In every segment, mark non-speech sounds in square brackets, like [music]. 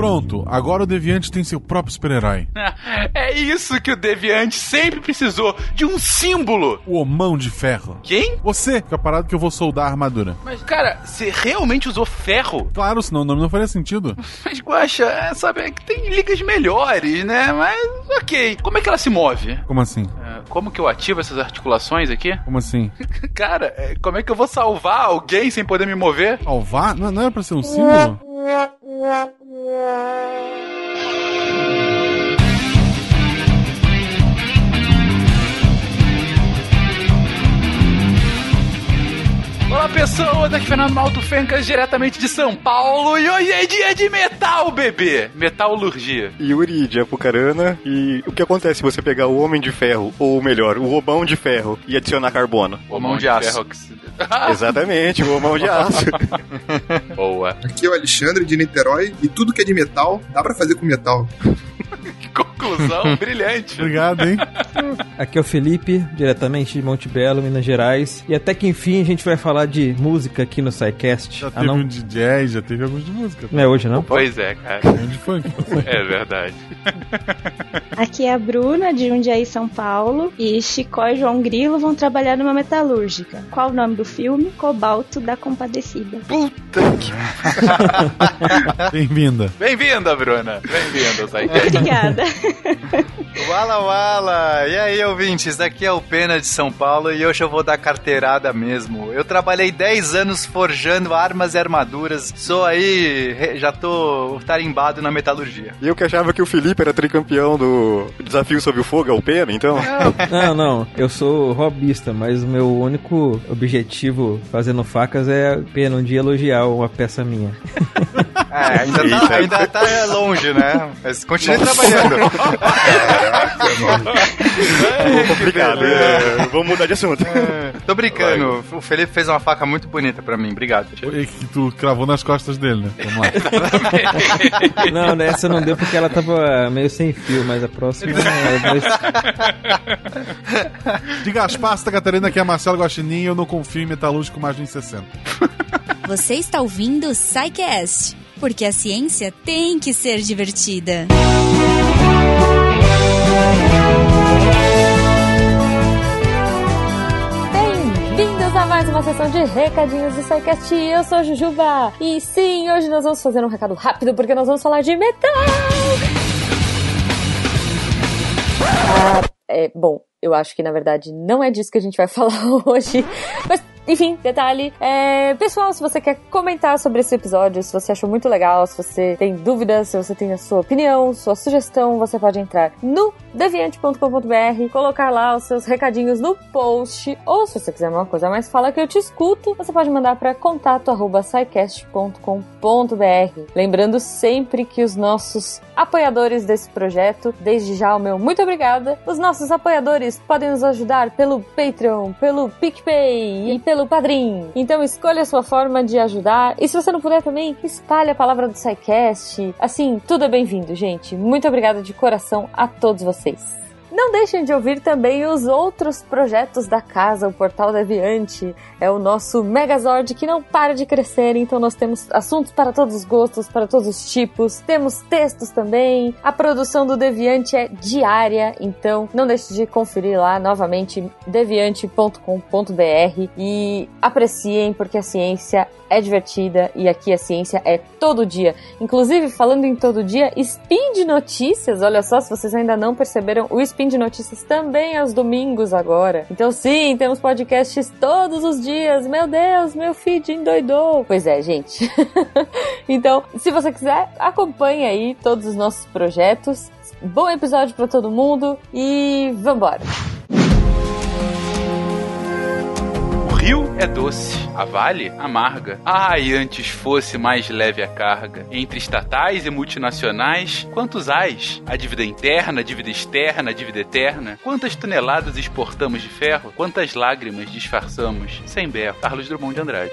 Pronto, agora o Deviante tem seu próprio super-herói. [laughs] É isso que o Deviante sempre precisou, de um símbolo. O Homão de Ferro. Quem? Você, fica parado que eu vou soldar a armadura. Mas, cara, você realmente usou ferro? Claro, senão o nome não faria sentido. [laughs] Mas, Guaxa, é, sabe, é que tem ligas melhores, né? Mas, ok. Como é que ela se move? Como assim? É, Como que eu ativo essas articulações aqui? Como assim? [laughs] Cara, é, como é que eu vou salvar alguém sem poder me mover? Salvar? Não, não era pra ser um símbolo? Yeah, yeah, yeah. Olá, pessoas! Aqui é Fernando Malto Fencas, diretamente de São Paulo. E hoje é dia de metal, bebê! Metalurgia. Yuri de Apucarana. E o que acontece se você pegar o Homem de Ferro, ou melhor, o Romão de Ferro, e adicionar carbono? O mão de aço. [laughs] [laughs] Exatamente, o Romão de Aço. [laughs] Boa. Aqui é o Alexandre de Niterói e tudo que é de metal dá pra fazer com metal. [laughs] Que conclusão [laughs] brilhante. Obrigado, hein? Aqui é o Felipe, diretamente de Monte Belo, Minas Gerais. E até que enfim a gente vai falar de música aqui no SciCast. Já Ah, teve não? um de jazz, já teve alguns de música. Não é hoje, não? Pois é, cara. Um de funk. É verdade. [laughs] Aqui é a Bruna, de Jundiaí, São Paulo, e Chicó e João Grilo vão trabalhar numa metalúrgica. Qual o nome do filme? Cobalto da Compadecida. Puta que. Bem-vinda. Bem-vinda, Bruna. Bem-vinda, Saike. Obrigada. [laughs] Wala Wala! E aí, ouvintes? Daqui é o Pena de São Paulo e hoje eu vou dar carteirada mesmo. Eu trabalhei 10 anos forjando armas e armaduras. Sou aí, já tô tarimbado na metalurgia. E eu que achava que o Felipe era tricampeão do Desafio Sob o Fogo, é o Pena, então. Não, não. Eu sou hobbyista, mas o meu único objetivo fazendo facas é pena um dia elogiar uma peça minha. É, ainda tá, ainda tá longe, né? Mas continue trabalhando. [laughs] Ficou complicado. é, vamos mudar de assunto. Tô brincando. O Felipe fez uma faca muito bonita pra mim. Obrigado. E que tu cravou nas costas dele, né? Vamos lá. [laughs] Não, nessa não deu porque ela tava meio sem fio, mas a próxima. é dois- [laughs] De Gaspar, Santa Catarina, que é Marcelo Guaxinim, eu não confio em metalúrgico mais de 60. Você está ouvindo o SciCast, porque a ciência tem que ser divertida. Bem-vindos a mais uma sessão de recadinhos do SciCast. Eu sou a Jujuba. E sim, hoje nós vamos fazer um recado rápido porque nós vamos falar de metal. Ah, é, bom, eu acho que na verdade não é disso que a gente vai [laughs] falar hoje. Mas, enfim, detalhe. É, pessoal, se você quer comentar sobre esse episódio, se você achou muito legal, se você tem dúvidas, se você tem a sua opinião, sua sugestão, você pode entrar no deviante.com.br, colocar lá os seus recadinhos no post, ou se você quiser uma coisa mais fala que eu te escuto, você pode mandar para contato@scicast.com.br. Lembrando sempre que os nossos apoiadores desse projeto, desde já o meu muito obrigada. Os nossos apoiadores podem nos ajudar pelo Patreon, pelo PicPay e pelo Padrim. Então escolha a sua forma de ajudar. E se você não puder também, espalhe a palavra do SciCast. Assim, tudo é bem-vindo, gente. Muito obrigada de coração a todos vocês. Não deixem de ouvir também os outros projetos da casa, o Portal Deviante. É o nosso Megazord que não para de crescer, então nós temos assuntos para todos os gostos, para todos os tipos. Temos textos também. A produção do Deviante é diária, então não deixe de conferir lá novamente deviante.com.br e apreciem porque a ciência é divertida e aqui a ciência é todo dia. Inclusive, falando em todo dia, Spin de Notícias, olha só, se vocês ainda não perceberam, o Spin de Notícias também aos domingos agora. Então, sim, temos podcasts todos os dias. Meu Deus, meu feed endoidou. Pois é, gente. [laughs] então, se você quiser, acompanhe aí todos os nossos projetos. Bom episódio para todo mundo e vambora! Rio é doce, a vale amarga. Ai, antes fosse mais leve a carga. Entre estatais e multinacionais, quantos ais? A dívida interna, a dívida externa, a dívida eterna? Quantas toneladas exportamos de ferro? Quantas lágrimas disfarçamos? Sem berro. Carlos Drummond de Andrade.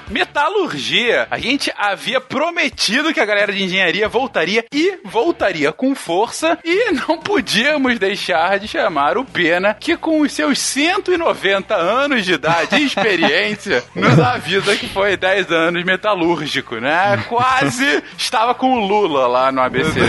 Metalurgia. A gente havia prometido que a galera de engenharia voltaria e voltaria com força e não podíamos deixar de chamar o Pena, que com os seus 190 anos de idade e experiência, [laughs] nos avisa que foi 10 anos metalúrgico, né? Quase estava com o Lula lá no ABC.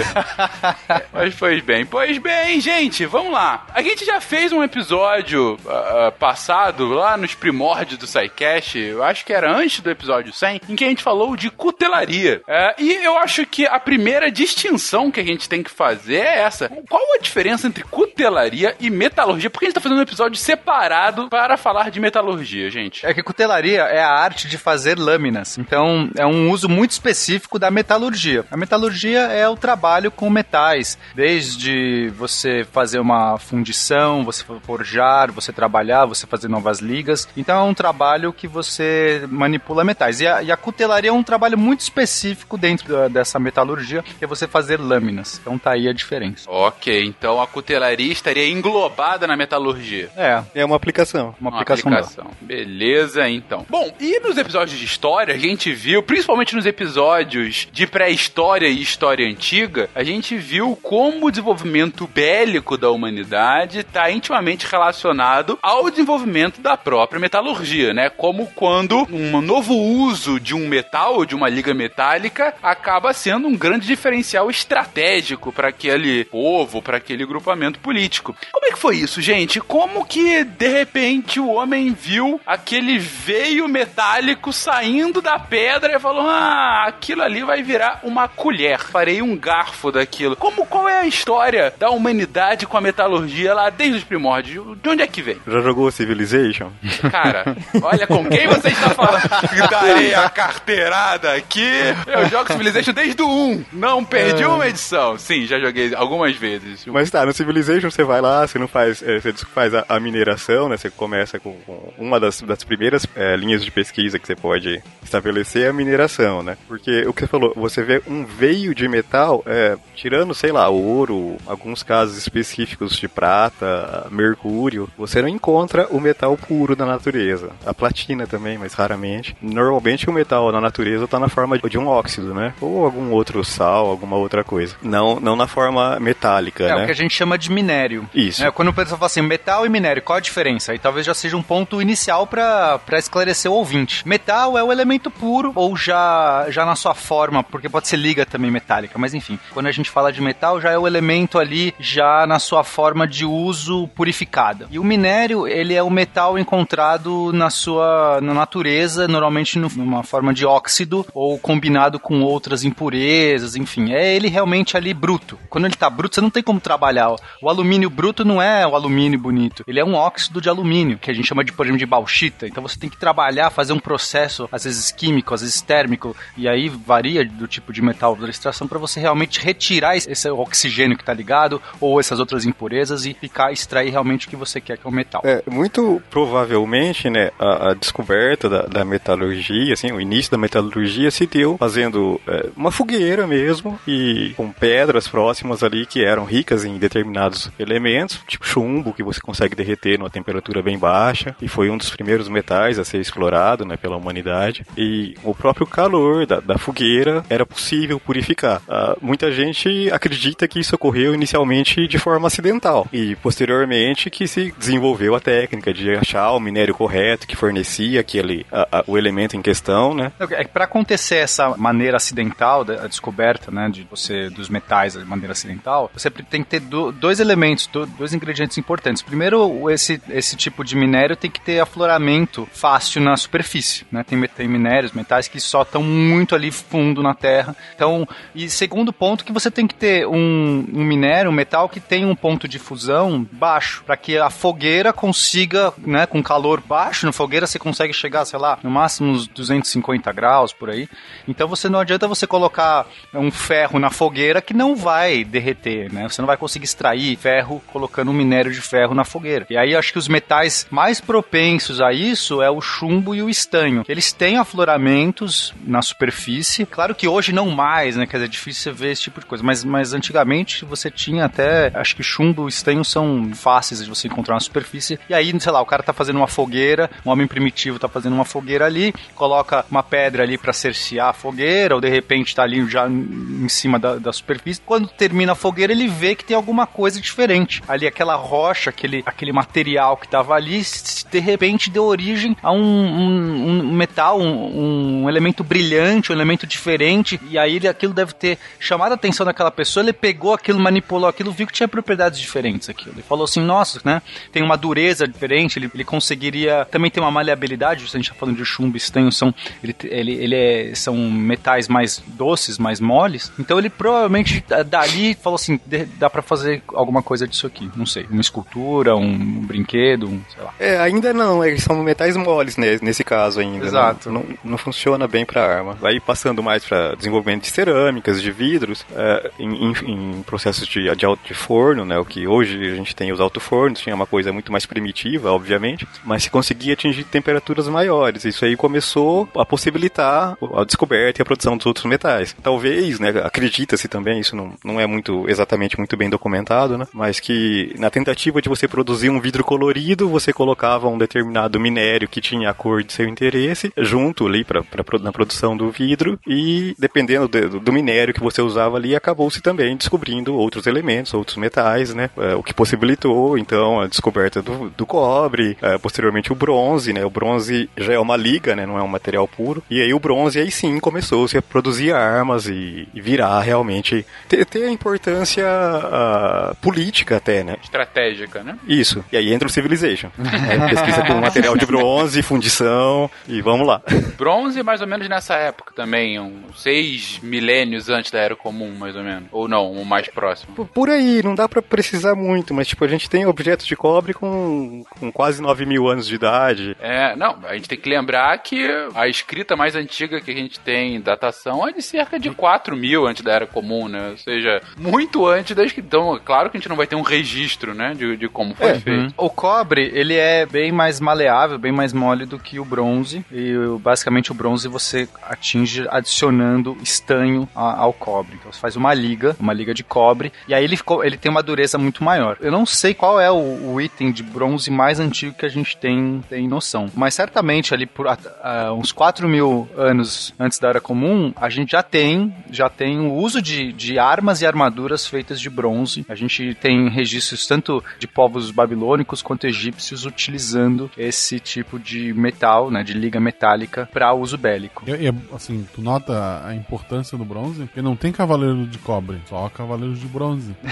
[laughs] Mas foi bem. Pois bem, gente, vamos lá. A gente já fez um episódio uh, passado, lá nos primórdios do SciCast, eu acho que era antes do episódio 100, em que a gente falou de cutelaria. Uh, e eu acho que a primeira distinção que a gente tem que fazer é essa. Qual a diferença entre cutelaria e metalurgia? Porque a gente tá fazendo um episódio separado para falar de metalurgia, gente. É que cutelaria é a arte de fazer lâminas. Então, é um uso muito específico da metalurgia. A metalurgia é o trabalho com metais, desde você fazer uma fundição, você forjar, você trabalhar, você fazer novas ligas. Então, é um trabalho que você manipula metais. E a, e a cutelaria é um trabalho muito específico dentro da, dessa metalurgia, que é você fazer lâminas. Então, tá aí a diferença. Ok, então a cutelaria estaria englobada na metalurgia. É, É uma aplicação. uma aplicação, dela. Beleza, então. Bom, e nos episódios de história, a gente viu, principalmente nos episódios de pré-história e história antiga, a gente viu como o desenvolvimento bélico da humanidade está intimamente relacionado ao desenvolvimento da própria metalurgia, né? Como quando um novo uso de um metal, de uma liga metálica, acaba sendo um grande diferencial estratégico para aquele povo, para aquele grupamento político. Como é que foi isso, gente? Como que de repente o homem viu aquele veio metálico saindo da pedra e falou: "Ah, aquilo ali vai virar uma colher. Farei um garfo daquilo". Como qual é a história da humanidade com a metalurgia lá desde os primórdios? De onde é que vem? Já jogou Civilization? Cara, olha com quem você está falando. [laughs] Darei a [laughs] carteirada aqui. Eu jogo Civilization desde o 1. Não perdi uma edição. Sim, já joguei algumas vezes. Mas tá, no Civilization você vai lá, você não faz. é, você faz a, a mineração, né? Você começa com, com uma das, das primeiras é, linhas de pesquisa que você pode estabelecer é a mineração, né? Porque o que você falou, você vê um veio de metal, é, tirando, sei lá, ouro, alguns casos específicos de prata, mercúrio, você não encontra o metal puro da natureza. A platina também, mas raramente. Normalmente o metal na natureza está na forma de um óxido, né? Ou algum outro sal, alguma outra coisa. Não, não na forma metálica, É né? o que a gente chama de minério. Isso. É, quando o pessoal fala assim, metal e minério, qual a diferença? Aí talvez já seja um ponto inicial pra pra esclarecer o ouvinte. Metal é o elemento puro, ou já, já na sua forma, porque pode ser liga também metálica, mas enfim. Quando a gente fala de metal, já é o elemento ali, já na sua forma de uso purificada. E o minério, ele é o metal encontrado na sua na natureza, normalmente no- numa forma de óxido, ou combinado com outras impurezas, enfim. É ele realmente ali bruto. Quando ele tá bruto, você não tem como trabalhar. O alumínio bruto não é o alumínio bonito. Ele é um óxido de alumínio, que a gente chama de, por exemplo, de bauxita. Então você tem que trabalhar, fazer um processo, às vezes químico, às vezes térmico, e aí varia do tipo de metal da extração para você realmente retirar esse oxigênio que tá ligado, ou essas outras impurezas, e ficar, extrair realmente o que você quer, que é o metal. É, muito provavelmente, né, a, a descoberta da, da metalurgia, assim, o início da metalurgia se deu fazendo é, uma fogueira mesmo e com pedras próximas ali que eram ricas em determinados elementos, tipo chumbo que você consegue derreter numa temperatura bem baixa e foi um dos primeiros metais a ser explorado, né, pela humanidade e o próprio calor da, da fogueira era possível purificar. Ah, muita gente acredita que isso ocorreu inicialmente de forma acidental e posteriormente que se desenvolveu a técnica de achar o minério correto que fornecia aquele a- a- o elemento em questão, né? É para acontecer essa maneira acidental a descoberta, né, de você dos metais de maneira acidental, você tem que ter do- dois elementos, do- dois ingredientes importantes. Primeiro, esse esse tipo de minério tem que ter afloramento fácil na superfície, né? Tem, tem minérios, metais que só estão muito ali fundo na terra. Então, e segundo ponto que você tem que ter um, um minério, um metal que tem um ponto de fusão baixo, para que a fogueira consiga, né, com calor baixo, na fogueira você consegue chegar, sei lá, no máximo uns 250 graus por aí. Então você não adianta você colocar um ferro na fogueira que não vai derreter, né? Você não vai conseguir extrair ferro colocando um minério de ferro na fogueira. E aí acho que os metais mais propensos a isso é o chumbo e o estanho. Eles têm afloramentos na superfície. Claro que hoje não mais, né? Quer dizer, é difícil você ver esse tipo de coisa. Mas, mas antigamente você tinha até. Acho que chumbo e estanho são fáceis de você encontrar na superfície. E aí, sei lá, o cara tá fazendo uma fogueira, um homem primitivo tá fazendo uma fogueira fogueira coloca uma pedra ali para cercear a fogueira, ou de repente tá ali já em cima da, da superfície. Quando termina a fogueira, ele vê que tem alguma coisa diferente. Ali, aquela rocha, aquele, aquele material que tava ali, de repente deu origem a um, um, um metal, um, um, elemento brilhante, um elemento diferente, e aí ele, aquilo deve ter chamado a atenção daquela pessoa, ele pegou aquilo, manipulou aquilo, viu que tinha propriedades diferentes aquilo. Ele falou assim, nossa, né, tem uma dureza diferente, ele, ele conseguiria também ter uma maleabilidade, a gente tá falando de chumbo, estanho, são, ele, ele, ele é, são metais mais doces, mais moles, então ele provavelmente dali falou assim, dá para fazer alguma coisa disso aqui, não sei, uma escultura, um brinquedo, um, sei lá. É, ainda não, eles são metais moles né, nesse caso ainda. Exato. Não, não, não funciona bem para arma. Vai passando mais para desenvolvimento de cerâmicas, de vidros, é, em, em, em, processos de, de, de forno, né, o que hoje a gente tem os alto-fornos, tinha uma coisa muito mais primitiva, obviamente, mas se conseguia atingir temperaturas maiores. Isso aí começou a possibilitar a descoberta e a produção dos outros metais. Talvez, né, acredita-se também, isso não, não é muito exatamente muito bem documentado, né, mas que na tentativa de você produzir um vidro colorido, você colocava um determinado minério que tinha a cor de seu interesse junto ali pra, pra, na produção do vidro e dependendo do, do minério que você usava ali, acabou-se também descobrindo outros elementos, outros metais, né, é, o que possibilitou então a descoberta do, do cobre, é, posteriormente o bronze, né, o bronze já é uma liga, né, não é um material puro, e aí o bronze aí sim começou-se a produzir armas e, e virar realmente ter, ter a importância uh, política até, né? Estratégica, né? Isso. E aí entra o Civilization. [laughs] é, pesquisa com material de bronze, fundição e vamos lá. Bronze mais ou menos nessa época também, uns seis milênios antes da Era Comum, mais ou menos. Ou não, o mais próximo. Por, por aí, não dá para precisar muito, mas tipo, a gente tem objetos de cobre com, com quase 9 mil anos de idade. É, não, a gente tem que lembrar que a escrita mais antiga que a gente tem, datação, é de cerca de 4 mil antes da Era Comum, né? Ou seja, muito antes da escrita. Então, claro que a gente não vai ter um registro, né, de, de como foi é, feito. O cobre, ele é bem mais maleável, bem mais mole do que o bronze. E basicamente o bronze você atinge adicionando estanho ao cobre. Então você faz uma liga, uma liga de cobre, e aí ele, ficou, ele tem uma dureza muito maior. Eu não sei qual é o, o item de bronze mais antigo que a gente tem, tem noção. Mas certamente ali por uh, uns 4 mil anos antes da Era Comum, a gente já tem, já tem o uso de, de armas e armaduras feitas de bronze. A gente tem registros tanto de povos babilônicos quanto egípcios utilizando esse tipo de metal, né, de liga metálica para uso bélico. E, e, assim, tu nota a importância do bronze? Porque não tem cavaleiro de cobre, só cavaleiros de bronze. [laughs]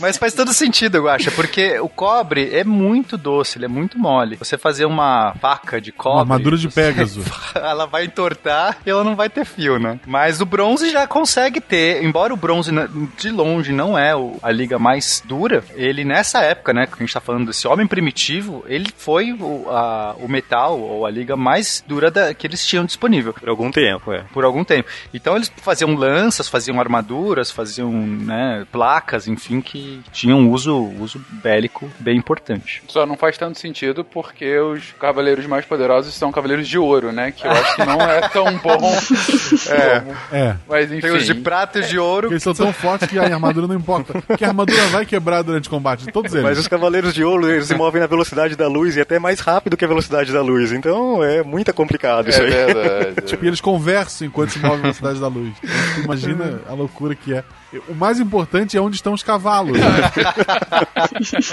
Mas faz todo sentido, eu acho, porque o cobre é muito doce, ele é muito mole. Você fazer uma faca de cobre. Uma armadura de [laughs] Pégaso. ela vai entortar e ela não vai ter fio, né? Mas o bronze já consegue ter, embora o bronze de longe não é a liga mais dura, ele nessa época, né, que a gente tá falando desse homem primitivo, ele foi o, a, o metal ou a liga mais dura da, que eles tinham disponível. Por algum tempo, é. Por algum tempo. Então eles faziam lanças, faziam armaduras, faziam, né, placas, enfim, que tinham um uso, uso bélico bem importante. Só não faz tanto sentido porque os cavaleiros mais poderosos são cavaleiros de ouro, né, que eu acho que não é tão bom. [laughs] é. É. Mas enfim. Tem os de prata e de ouro. Eles são tão fortes que a armadura não importa. Que a armadura vai quebrar durante o combate, todos eles. Mas os cavaleiros de ouro, eles se movem na velocidade da luz e até mais rápido que a velocidade da luz. Então é muito complicado isso é aí. Verdade, é [laughs] tipo, eles conversam enquanto se movem na velocidade da luz. Então, imagina a loucura que é. O mais importante é onde estão os cavalos. Né?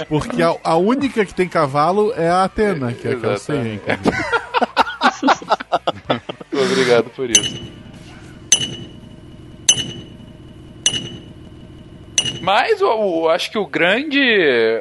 [laughs] Porque a, a, única que tem cavalo é a Atena, que é aquela sem. [laughs] Obrigado por isso. Mas eu, eu, acho que o grande,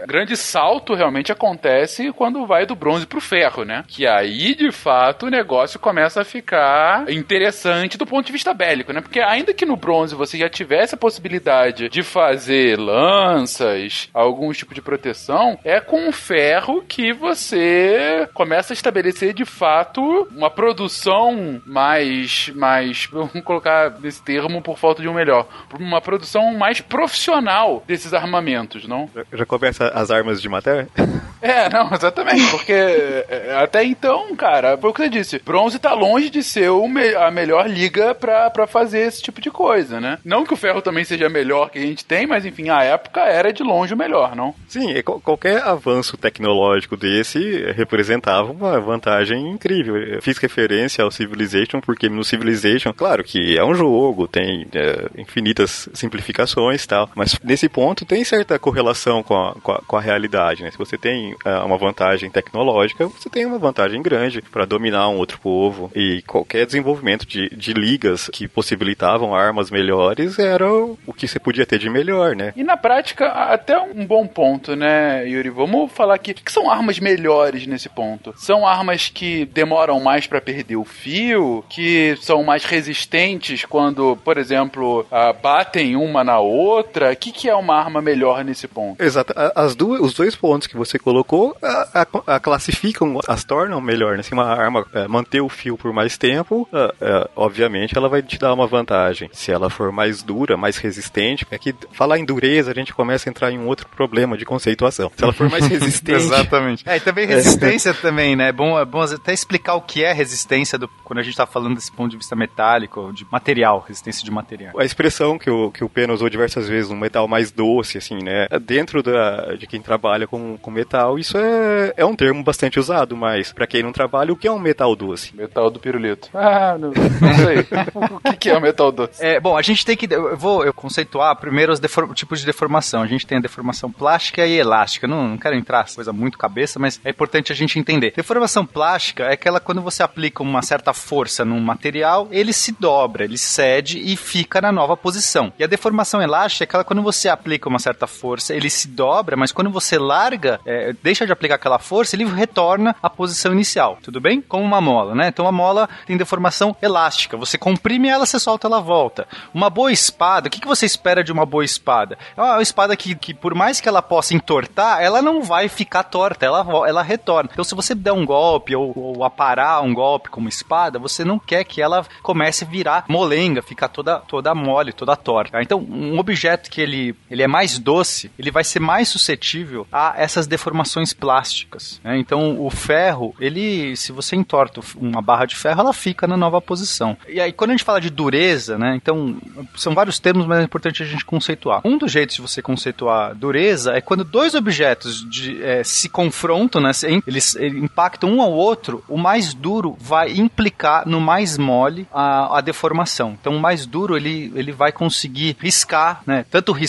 grande salto realmente acontece quando vai do bronze pro ferro, né? Que aí, de fato, o negócio começa a ficar interessante do ponto de vista bélico, né? Porque ainda que no bronze você já tivesse a possibilidade de fazer lanças, algum tipo de proteção, é com o ferro que você começa a estabelecer de fato uma produção mais, mais, vamos colocar esse termo por falta de um melhor, uma produção mais profissional final desses armamentos, não? Já, já começa as armas de matéria? [laughs] É, não, exatamente, porque é, até então, cara, foi o que você disse, bronze tá longe de ser me- a melhor liga pra, pra fazer esse tipo de coisa, né? Não que o ferro também seja melhor que a gente tem, mas enfim, a época era de longe o melhor, não? Sim, qual- qualquer avanço tecnológico desse representava uma vantagem incrível. Eu fiz referência ao Civilization, porque no Civilization, claro que é um jogo, tem é, infinitas simplificações e tal, mas nesse ponto tem certa correlação com a, com a, com a realidade, né? Se você tem é, uma vantagem tecnológica, você tem uma vantagem grande para dominar um outro povo, e qualquer desenvolvimento de, de ligas que possibilitavam armas melhores era o que você podia ter de melhor, né? E na prática, até um bom ponto, né, Yuri? Vamos falar aqui. O que que são armas melhores nesse ponto? São armas que demoram mais pra perder o fio? Que são mais resistentes quando, por exemplo, ah, batem uma na outra? O que, que é uma arma melhor nesse ponto? Exato. As duas, os dois pontos que você colocou a, a- a classificam, as tornam melhor. Né? Se uma arma é, manter o fio por mais tempo, é, é, obviamente ela vai te dar uma vantagem. Se ela for mais dura, mais resistente, é que falar em dureza a gente começa a entrar em um outro problema de conceituação. Se ela for mais [laughs] resistente, Exatamente. É, e também resistência também, né? É bom, é bom até explicar o que é resistência do, quando a gente tá falando desse ponto de vista metálico, de material, resistência de material. A expressão que o, que o Pena usou diversas vezes, um metal mais doce, assim, né? Dentro da, de quem trabalha com, com metal, isso é, é um termo bastante usado, mas pra quem não trabalha, o que é um metal doce? Metal do pirulito. Ah, não, não sei. [laughs] o que, que é o metal doce? É, bom, a gente tem que. Eu vou eu conceituar primeiro os tipos de deformação. A gente tem a deformação plástica e elástica. Não, não quero entrar coisa muito cabeça, mas é importante a gente entender. Deformação plástica é aquela quando você aplica uma certa força num material, ele se dobra, ele cede e fica na nova posição. E a deformação elástica é aquela quando você aplica uma certa força, ele se dobra, mas quando você larga, é, deixa de aplicar aquela força, ele retorna à posição inicial. Tudo bem? Como uma mola, né? Então a mola tem deformação elástica. Você comprime ela, você solta, ela volta. Uma boa espada, o que, que você espera de uma boa espada? É uma espada que, que, por mais que ela possa entortar, ela não vai ficar torta, ela, ela retorna. Então, se você der um golpe ou, ou aparar um golpe com uma espada, você não quer que ela comece a virar molenga, ficar toda, toda mole, toda torta. Então, um objeto que ele, ele é mais doce, ele vai ser mais suscetível a essas deformações plásticas. né? Então, o ferro, ele, se você entorta uma barra de ferro, ela fica na nova posição. E aí, quando a gente fala de dureza, né? Então, são vários termos, mas é importante a gente conceituar. Um dos jeitos de você conceituar dureza é quando dois objetos de, eh, se confrontam, né? Eles, eles impactam um ao outro, o mais duro vai implicar no mais mole a, a deformação. Então, o mais duro, ele, ele vai conseguir riscar, né? Tanto riscar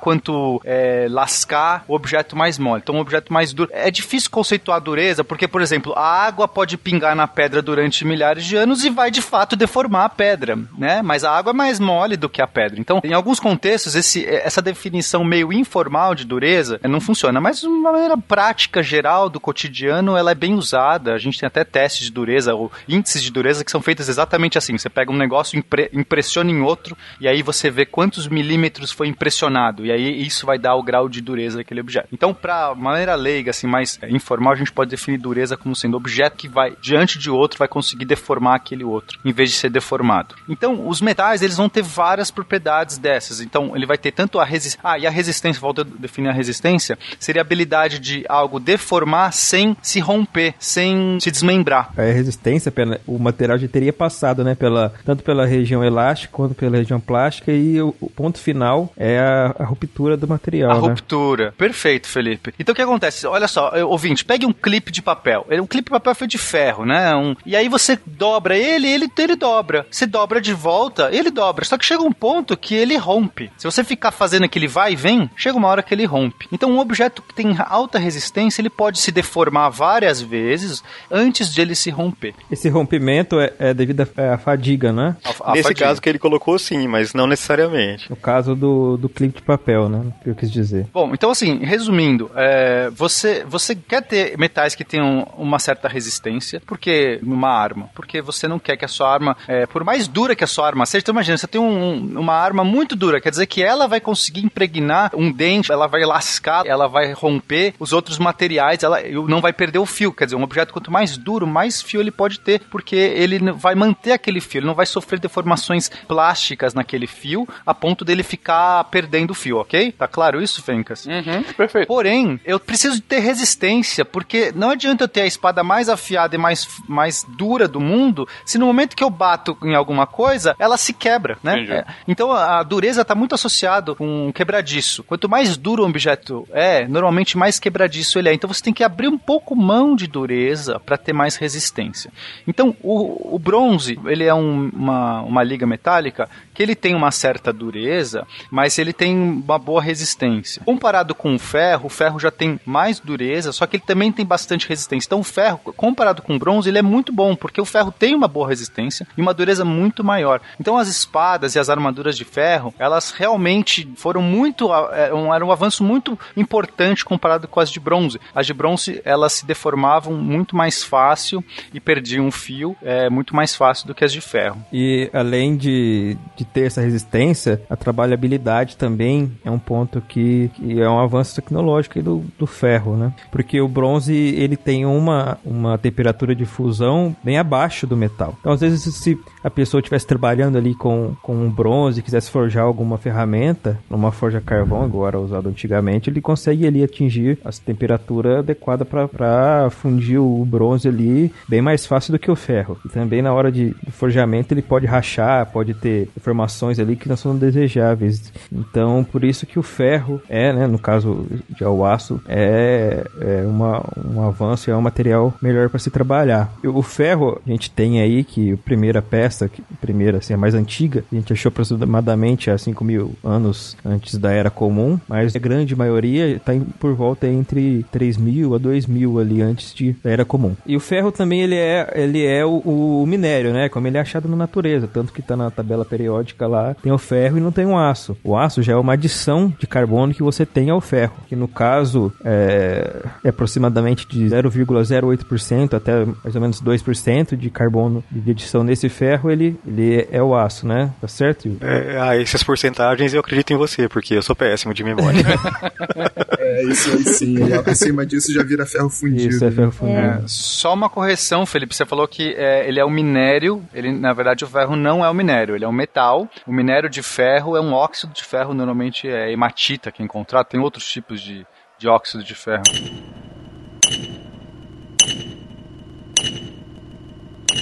quanto eh, lascar o objeto mais mole. Então, o objeto mais duro. É difícil conceituar a dureza, porque, por exemplo, a água pode pingar na pedra durante milhares de anos e vai de fato deformar a pedra, né? Mas a água é mais mole do que a pedra. Então, em alguns contextos, esse, essa definição meio informal de dureza eh, não funciona, mas de uma maneira prática, geral, do cotidiano, ela é bem usada. A gente tem até testes de dureza, ou índices de dureza que são feitos exatamente assim. Você pega um negócio, impre- impressiona em outro, e aí você vê quantos milímetros foi impressionado, e aí isso vai dar o grau de dureza daquele objeto. Então, para maneira leiga, assim, mais informal, a gente pode definir dureza como sendo objeto que vai diante de outro, vai conseguir deformar aquele outro, em vez de ser deformado. Então, os metais, eles vão ter várias propriedades dessas. Então, ele vai ter tanto a resistência. Ah, e a resistência, volta a definir a resistência, seria a habilidade de algo deformar sem se romper, sem se desmembrar. A resistência, o material já teria passado, né? Pela, tanto pela região elástica quanto pela região plástica, e o, o ponto final é a, a ruptura do material. A né? ruptura. Perfeito, Felipe. Então o que acontece? Olha só, ouvinte, pegue um clipe de papel. Ele- Um clipe de papel feito de ferro, né? Um- e aí você dobra ele, ele, ele dobra. Você dobra de volta, ele dobra. Só que chega um ponto que ele rompe. Se você ficar fazendo aquele vai e vem, chega uma hora que ele rompe. Então um objeto que tem alta resistência, ele pode se deformar várias vezes antes de ele se romper. Esse rompimento é, é devido à à fadiga, né? A- a Nesse fadiga. caso que ele colocou, sim, mas não necessariamente. No caso do, do clipe de papel, né? Que eu quis dizer. Bom, então assim, resumindo, é, você, você quer ter metais que tenham uma certa resistência, porque numa arma, porque você não quer que a sua arma, é, por mais dura que a sua arma seja, então imagina, você tem um- uma arma muito dura, quer dizer que ela vai conseguir impregnar um dente, ela vai lascar, ela vai romper os outros materiais, ela não vai perder o fio, quer dizer, um objeto quanto mais duro, mais fio ele pode ter, porque ele vai manter aquele fio, ele não vai sofrer deformações plásticas naquele fio, a ponto dele ficar perdendo o fio, ok? Tá claro isso, Fencas? Uhum, perfeito. Porém, eu preciso de ter resistência, porque não adianta eu ter a espada mais afiada e mais, mais dura do mundo, se no momento que eu bato em alguma coisa, ela se quebra, né? É, então a, a dureza está muito associado com quebradiço. Quanto mais duro o objeto é, normalmente mais quebradiço ele é. Então você tem que abrir um pouco mão de dureza para ter mais resistência. Então o, o bronze, ele é um- uma, uma liga metálica que ele tem uma certa dureza, mas ele tem uma boa resistência. Comparado com o ferro, o ferro já tem mais dureza, só que ele também tem bastante resistência. Então o ferro, comparado com o bronze, ele é muito bom, porque o ferro tem uma boa resistência e uma dureza muito maior. Então as espadas e as armaduras de ferro, elas realmente foram muito, ah, é, um- um avanço muito importante comparado com as de bronze. As de bronze, elas se deformavam muito mais fácil e perdiam o fio é, muito mais fácil do que as de ferro. E além de, de ter essa resistência, a trabalhabilidade também é um ponto que, que é um avanço tecnológico do, do ferro, né? Porque o bronze ele tem uma, uma temperatura de fusão bem abaixo do metal. Então, às vezes, se a pessoa estivesse trabalhando ali com, com um bronze quisesse forjar alguma ferramenta, numa forja carvão, agora usado antigamente, ele consegue ali atingir a temperatura adequada para fundir o bronze ali bem mais fácil do que o ferro. E também na hora de, do forjamento ele pode rachar, pode ter informações ali que não são desejáveis. Então, por isso que o ferro é, né, no caso de o aço, é, é uma, um avanço, é um material melhor para se trabalhar. O ferro, a gente tem aí que a primeira peça, a primeira, assim, a mais antiga, a gente achou aproximadamente há 5 mil anos antes da Era Comum, mas a grande maioria está por volta entre 3 mil a 2 mil ali antes de, da Era Comum. E o ferro também ele é, ele é o, o minério, né? Como ele é achado na natureza, tanto que está na tabela periódica lá, tem o ferro e não tem o aço. O aço já é uma adição de carbono que você tem ao ferro, que no caso é, é aproximadamente de 0,08% até mais ou menos 2% de carbono de adição nesse ferro, ele, ele é o aço, né? Tá certo? É, ah, essas porcentagens eu acredito em você, porque eu sou péssimo de memória. [laughs] É, isso aí sim. Acima disso já vira ferro fundido. Isso é ferro fundido. É, só uma correção, Felipe. Você falou que é, ele é o minério. Ele, na verdade, o ferro não é o minério, ele é um metal. O minério de ferro é um óxido de ferro, normalmente é hematita que é encontrado. Tem outros tipos de, de óxido de ferro.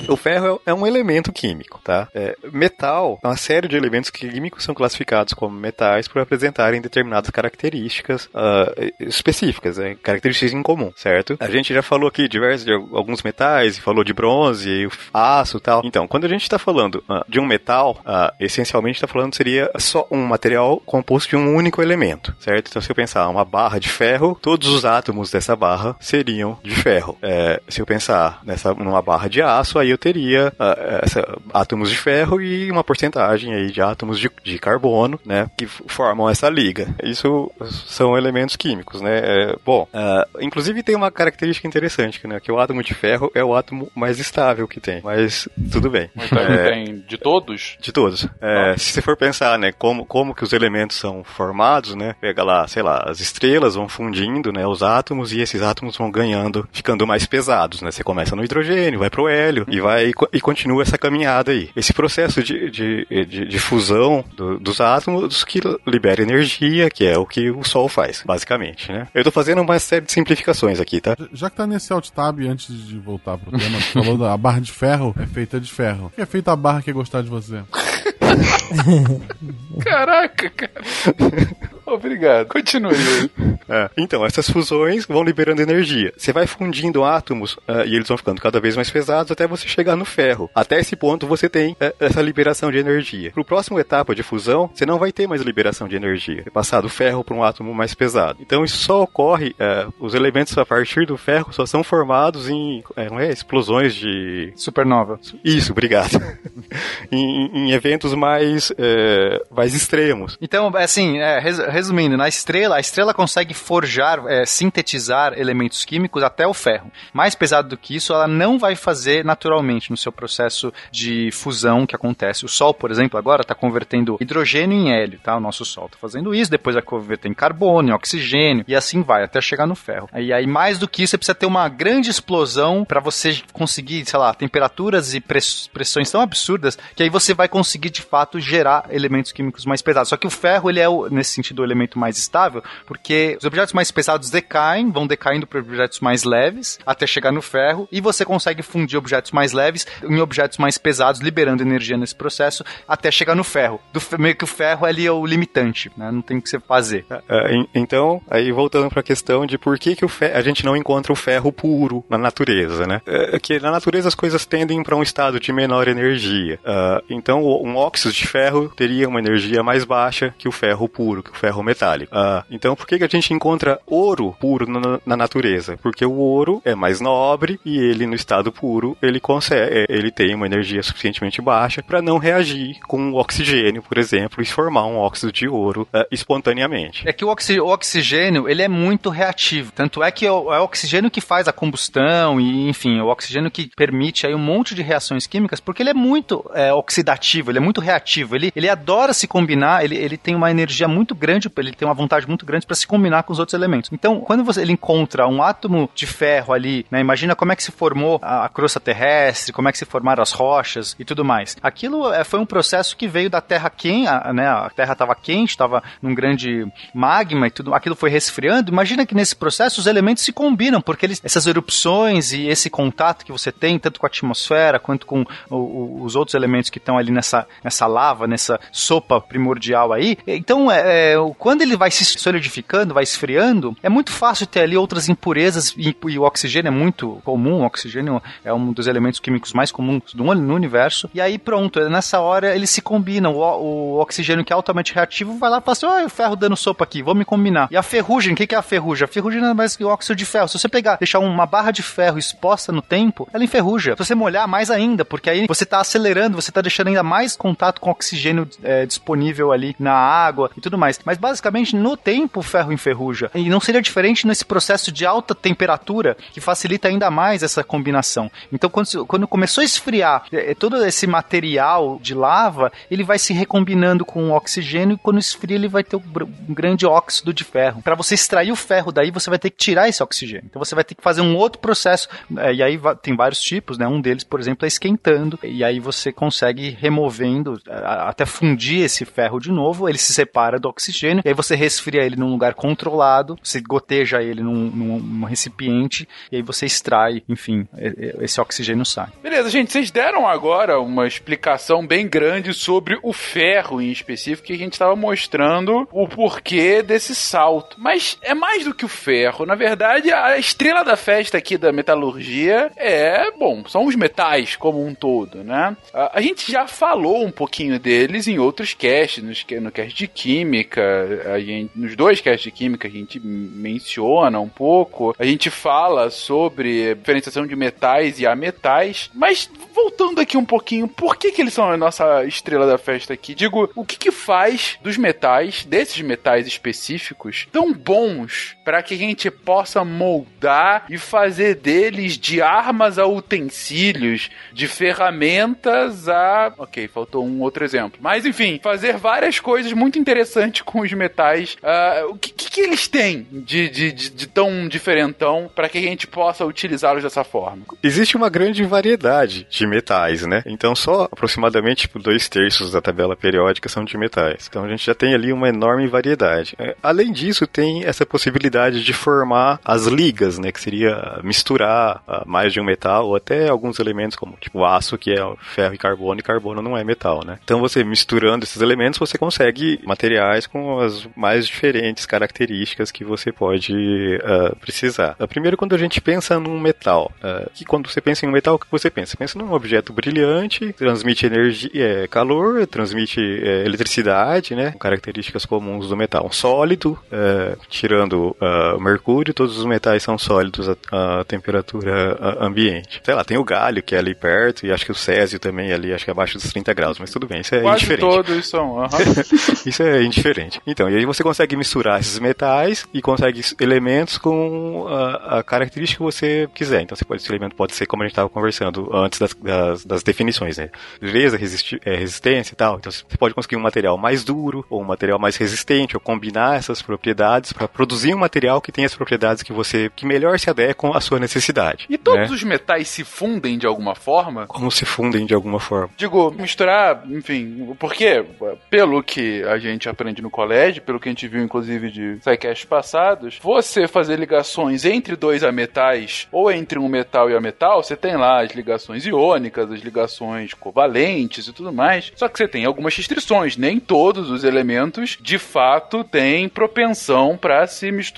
O ferro é é um elemento químico, tá? É, metal, uma série de elementos químicos são classificados como metais por apresentarem determinadas características ah, específicas, né? características em comum, certo? A gente já falou aqui diversos de alguns metais, falou de bronze, aço tal. Então, quando a gente está falando ah, de um metal, ah, essencialmente está falando seria só um material composto de um único elemento, certo? Então, se eu pensar uma barra de ferro, todos os átomos dessa barra seriam de ferro. É, se eu pensar nessa numa barra de aço, aí eu teria ah, essa- átomos de ferro e uma porcentagem aí de átomos de, de carbono, né, que formam essa liga. Isso são elementos químicos, né? É, bom, ah, inclusive tem uma característica interessante, né, que o átomo de ferro é o átomo mais estável que tem. Mas tudo bem. Então, É, tem de todos? de todos. É, se você for pensar, né, como, como que os elementos são formados, né, pega lá, sei lá, as estrelas vão fundindo, né, os átomos e esses átomos vão ganhando, ficando mais pesados, né, você começa no hidrogênio, vai pro hélio e vai e, co- e continua essa caminhada aí. Esse processo de, de, de, de fusão do- dos átomos que libera energia, que é o que o Sol faz, basicamente, né. Eu tô fazendo uma série de simplificações aqui, tá? Já que tá nesse alt tab, antes de voltar pro tema, você falou da a barra de ferro é feita de ferro. O que é feita a barra que é gostar de você? [laughs] Caraca, cara. Obrigado. Continue. [laughs] É, Então, essas fusões vão liberando energia. Você vai fundindo átomos ah, e eles vão ficando cada vez mais pesados até você chegar no ferro. Até esse ponto você tem eh, essa liberação de energia. Para a próxima etapa de fusão, você não vai ter mais liberação de energia. Você passar do ferro para um átomo mais pesado. Então isso só ocorre, eh, os elementos a partir do ferro só são formados em não é, explosões de Supernova. isso, obrigado. [laughs] [laughs] em, em eventos mais eh, mais extremos. Então, assim, é, res- resumindo, na estrela, a estrela consegue forjar, é, sintetizar elementos químicos até o ferro. Mais pesado do que isso, ela não vai fazer naturalmente no seu processo de fusão que acontece. O Sol, por exemplo, agora está convertendo hidrogênio em hélio, tá? O nosso Sol está fazendo isso, depois vai converter em carbono, em oxigênio, e assim vai, até chegar no ferro. E aí, mais do que isso, você precisa ter uma grande explosão para você conseguir, sei lá, temperaturas e press- pressões tão absurdas que aí você vai conseguir de fato gerar elementos químicos mais pesados. Só que o ferro, ele é, nesse sentido, o elemento mais estável, porque os objetos mais pesados decaem, vão decaindo para objetos mais leves, até chegar no ferro, e você consegue fundir objetos mais leves em objetos mais pesados, liberando energia nesse processo, até chegar no ferro. Do, meio que o ferro ali é o limitante, né? Não tem o que você fazer. Uh, então, aí voltando para a questão de por que, que o ferro, a gente não encontra o ferro puro na natureza, né? É que na natureza as coisas tendem para um estado de menor energia. Uh, então, um óxido de ferro teria uma energia mais baixa que o ferro puro, que o ferro metálico. Uh, então, por que, que a gente encontra ouro puro na, na, natureza? Porque o ouro é mais nobre e ele, no estado puro, ele consegue, ele tem uma energia suficientemente baixa para não reagir com o oxigênio, por exemplo, e formar um óxido de ouro uh, espontaneamente. É que o, oxi o, oxigênio, ele é muito reativo. Tanto é que é o, é o oxigênio que faz a combustão e, enfim, o oxigênio que permite aí um monte de reações químicas, porque ele é muito é, oxidativo, ele é muito reativo, ele, ele adora se combinar, ele, ele tem uma energia muito grande, ele tem uma vontade muito grande para se combinar com os outros elementos. Então, quando você, ele encontra um átomo de ferro ali, né, imagina como é que se formou a, a crosta terrestre, como é que se formaram as rochas e tudo mais. Aquilo é, foi um processo que veio da Terra quente, a, né, a Terra estava quente, estava num grande magma e tudo, aquilo foi resfriando. Imagina que nesse processo os elementos se combinam, porque eles, essas erupções e esse contato que você tem, tanto com a atmosfera quanto com o, o, os outros elementos que estão ali nessa, nessa lava, nessa sopa primordial aí. Então, é, é, quando ele vai se solidificando, vai esfriando, é muito fácil ter ali outras impurezas e, e, o oxigênio é muito comum. O oxigênio é um dos elementos químicos mais comuns do, no universo. E aí, pronto, nessa hora eles se combinam. O, o oxigênio que é altamente reativo vai lá e fala assim: oh, o ferro dando sopa aqui, vamos me combinar. E a ferrugem, o que, que é a ferrugem? A ferrugem é mais que o óxido de ferro. Se você pegar, deixar uma barra de ferro exposta no tempo, ela enferruja. Se você molhar mais ainda, porque aí você está acelerando, você está deixando ainda mais contato com oxigênio é, disponível ali na água e tudo mais. Mas basicamente no tempo o ferro enferruja. E não seria diferente nesse processo de alta temperatura que facilita ainda mais essa combinação. Então quando, quando começou a esfriar é, todo esse material de lava, ele vai se recombinando com o oxigênio e quando esfria ele vai ter um grande óxido de ferro. Para você extrair o ferro daí, você vai ter que tirar esse oxigênio. Então você vai ter que fazer um outro processo. É, e aí tem vários tipos, né? Um deles, por exemplo, é esquentando. E aí você consegue ir removendo, até fundir esse ferro de novo. Ele se separa do oxigênio. E aí você resfria ele num lugar controlado. Você goteja ele num, num, num recipiente. E aí você extrai, enfim, esse oxigênio sai. Beleza, gente. Vocês deram agora uma explicação bem grande sobre o ferro em específico que a gente estava mostrando o porquê desse salto. Mas é mais do que o ferro. Na verdade, a estrela da festa aqui da metalurgia é, bom, são os metais como um todo, né? A, gente já falou um pouquinho deles em outros casts, nos, no cast de química, a gente, nos dois casts de química a gente menciona um pouco, a gente fala sobre diferenciação de metais e ametais, mas voltando aqui um pouquinho, por que que eles são a nossa estrela da festa aqui? Digo, o que que faz dos metais, desses metais específicos, tão bons para que a gente possa moldar e fazer deles de armas a utensílios, de ferramentas a. Ok, faltou um outro exemplo. Mas enfim, fazer várias coisas muito interessantes com os metais. Uh, o que, que, eles têm de, de, de, de tão diferentão para que a gente possa utilizá-los dessa forma? Existe uma grande variedade de metais, né? Então só aproximadamente tipo, dois terços da tabela periódica são de metais. Então a gente já tem ali uma enorme variedade. É, além disso, tem essa possibilidade de formar as ligas, né? Que seria misturar uh, mais de um metal ou até alguns elementos como tipo aço, que é ferro e carbono, e carbono não é metal, né? Então você misturando esses elementos, você consegue materiais com as mais diferentes características que você pode uh, precisar. Uh, primeiro, quando a gente pensa num metal, que quando você pensa em um metal, o que você pensa? Você pensa num objeto brilhante, transmite energia, é, calor, transmite é, eletricidade, né? Características comuns do metal. Um sólido, tirando o mercúrio, todos os metais são sólidos a, a temperatura ambiente. Sei lá, tem o galho que é ali perto e acho que o césio também é ali, acho que é abaixo dos 30 graus, mas tudo bem, isso é Quase indiferente. todos são, uhum. [laughs] isso é indiferente. Então, e aí você consegue misturar esses metais e consegue elementos com a, a característica que você quiser. Então, você pode, esse elemento pode ser, como a gente estava conversando antes da, das, das definições, né? Dureza, resisti é, resistência e tal. Então você pode conseguir um material mais duro ou um material mais resistente ou combinar essas propriedades para produzir um material que tenha as propriedades que você que melhor se adequam à sua necessidade. E todos né? os metais se fundem de alguma forma? Como se fundem de alguma forma. Digo, misturar, enfim, porque pelo que a gente aprende no colégio, pelo que a gente viu inclusive de sidecasts passados, você fazer ligações entre dois ametais ou entre um metal e a metal, você tem lá as ligações iônicas, as ligações covalentes e tudo mais. Só que você tem algumas restrições, nem todos os elementos de fato têm propensão para se misturar,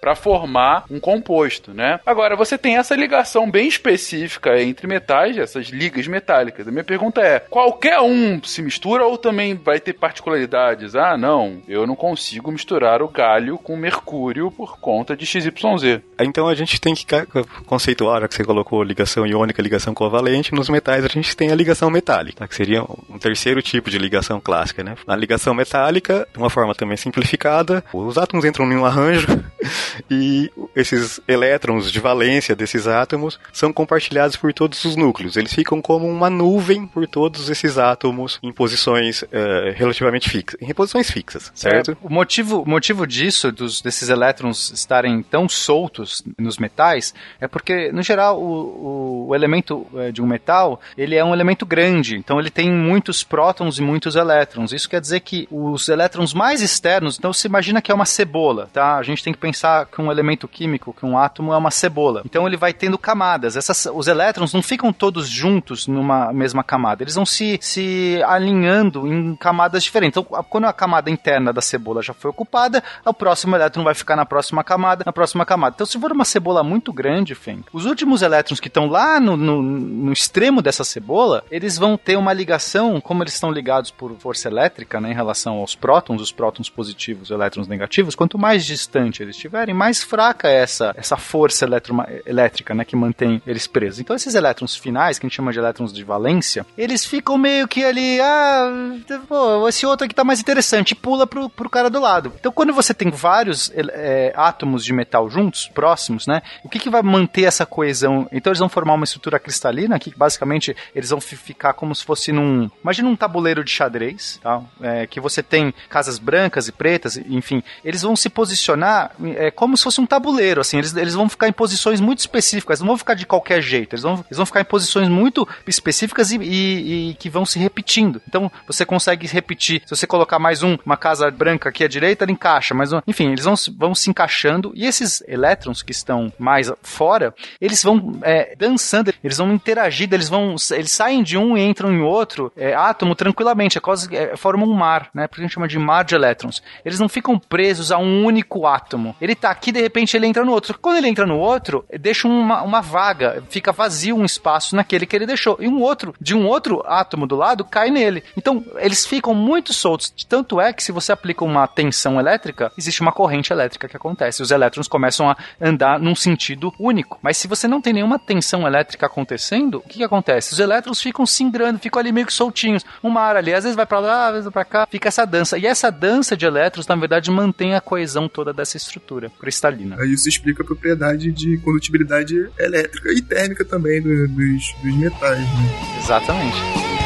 para formar um composto, né? Agora você tem essa ligação bem específica entre metais, essas ligas metálicas. A minha pergunta é: qualquer um se mistura ou também vai ter particularidades? Ah, não, eu não consigo misturar o galho com mercúrio por conta de XYZ. Então a gente tem que conceituar, já que você colocou ligação iônica, ligação covalente, nos metais a gente tem a ligação metálica, que seria um terceiro tipo de ligação clássica, né? Na ligação metálica, de uma forma também simplificada, os átomos entram em um arranjo [laughs] e esses elétrons de valência desses átomos são compartilhados por todos os núcleos. Eles ficam como uma nuvem por todos esses átomos em posições uh, relativamente fixas, em posições fixas, certo? É, o motivo, motivo disso, dos, desses elétrons estarem tão soltos nos metais, é porque, no geral, o, o, o elemento é, de um metal, ele é um elemento grande, então ele tem muitos prótons e muitos elétrons. Isso quer dizer que os elétrons mais externos, então você imagina que é uma cebola, tá? A gente tem que pensar que um elemento químico, que um átomo é uma cebola. Então ele vai tendo camadas. Essas, os elétrons não ficam todos juntos numa mesma camada, eles vão se, se alinhando em camadas diferentes. Então, quando a camada interna da cebola já foi ocupada, o próximo elétron vai ficar na próxima camada, na próxima camada. Então, se for uma cebola muito grande, Feng, os últimos elétrons que estão lá no, no, no, extremo dessa cebola, eles vão ter uma ligação, como eles estão ligados por força elétrica, né, em relação aos prótons, os prótons positivos, os elétrons negativos, quanto mais distante eles estiverem, mais fraca é essa, essa força elétrica, né, que mantém eles presos. Então, esses elétrons finais, que a gente chama de elétrons de valência, eles ficam meio que ali, ah, pô, esse outro aqui tá mais interessante, e pula pro, pro cara do lado. Então, quando você tem vários é, átomos de metal juntos, próximos, né, o que que vai manter essa coesão? Então, eles vão formar uma estrutura cristalina, que basicamente eles vão ficar como se fosse num, imagina um tabuleiro de xadrez, tá? É, que você tem casas brancas e pretas, enfim, eles vão se posicionar é, como se fosse um tabuleiro, assim, eles, eles vão ficar em posições muito específicas, não vão ficar de qualquer jeito, eles vão, eles vão ficar em posições muito específicas e, e, e que vão se repetindo. Então, você consegue repetir, se você colocar mais um, uma casa branca aqui à direita, ele encaixa, mas enfim, eles vão, vão se encaixando. E esses elétrons que estão mais fora, eles vão é, dançando, eles vão interagindo, eles vão, eles saem de um e entram em outro é, átomo tranquilamente, é quase, é, formam um mar, né? Porque a gente chama de mar de elétrons. Eles não ficam presos a um único átomo. Ele tá aqui, de repente ele entra no outro. Quando ele entra no outro, deixa uma, uma vaga, fica vazio um espaço naquele que ele deixou. E um outro, de um outro átomo do lado, cai nele. Então, eles ficam muito soltos. Tanto é que se você aplica uma tensão elétrica, existe uma corrente elétrica que acontece. Os elétrons começam a andar num sentido único. Mas se você não tem nenhuma tensão elétrica acontecendo, o que, que acontece? Os elétrons ficam singrando, ficam ali meio que soltinhos. Um mar ali, às vezes vai para lá, às vezes vai para cá. Fica essa dança. E essa dança de elétrons, na verdade, mantém a coesão toda dessa estrutura cristalina. Isso explica a propriedade de condutibilidade elétrica e térmica também dos, dos, metais. Né? Exatamente.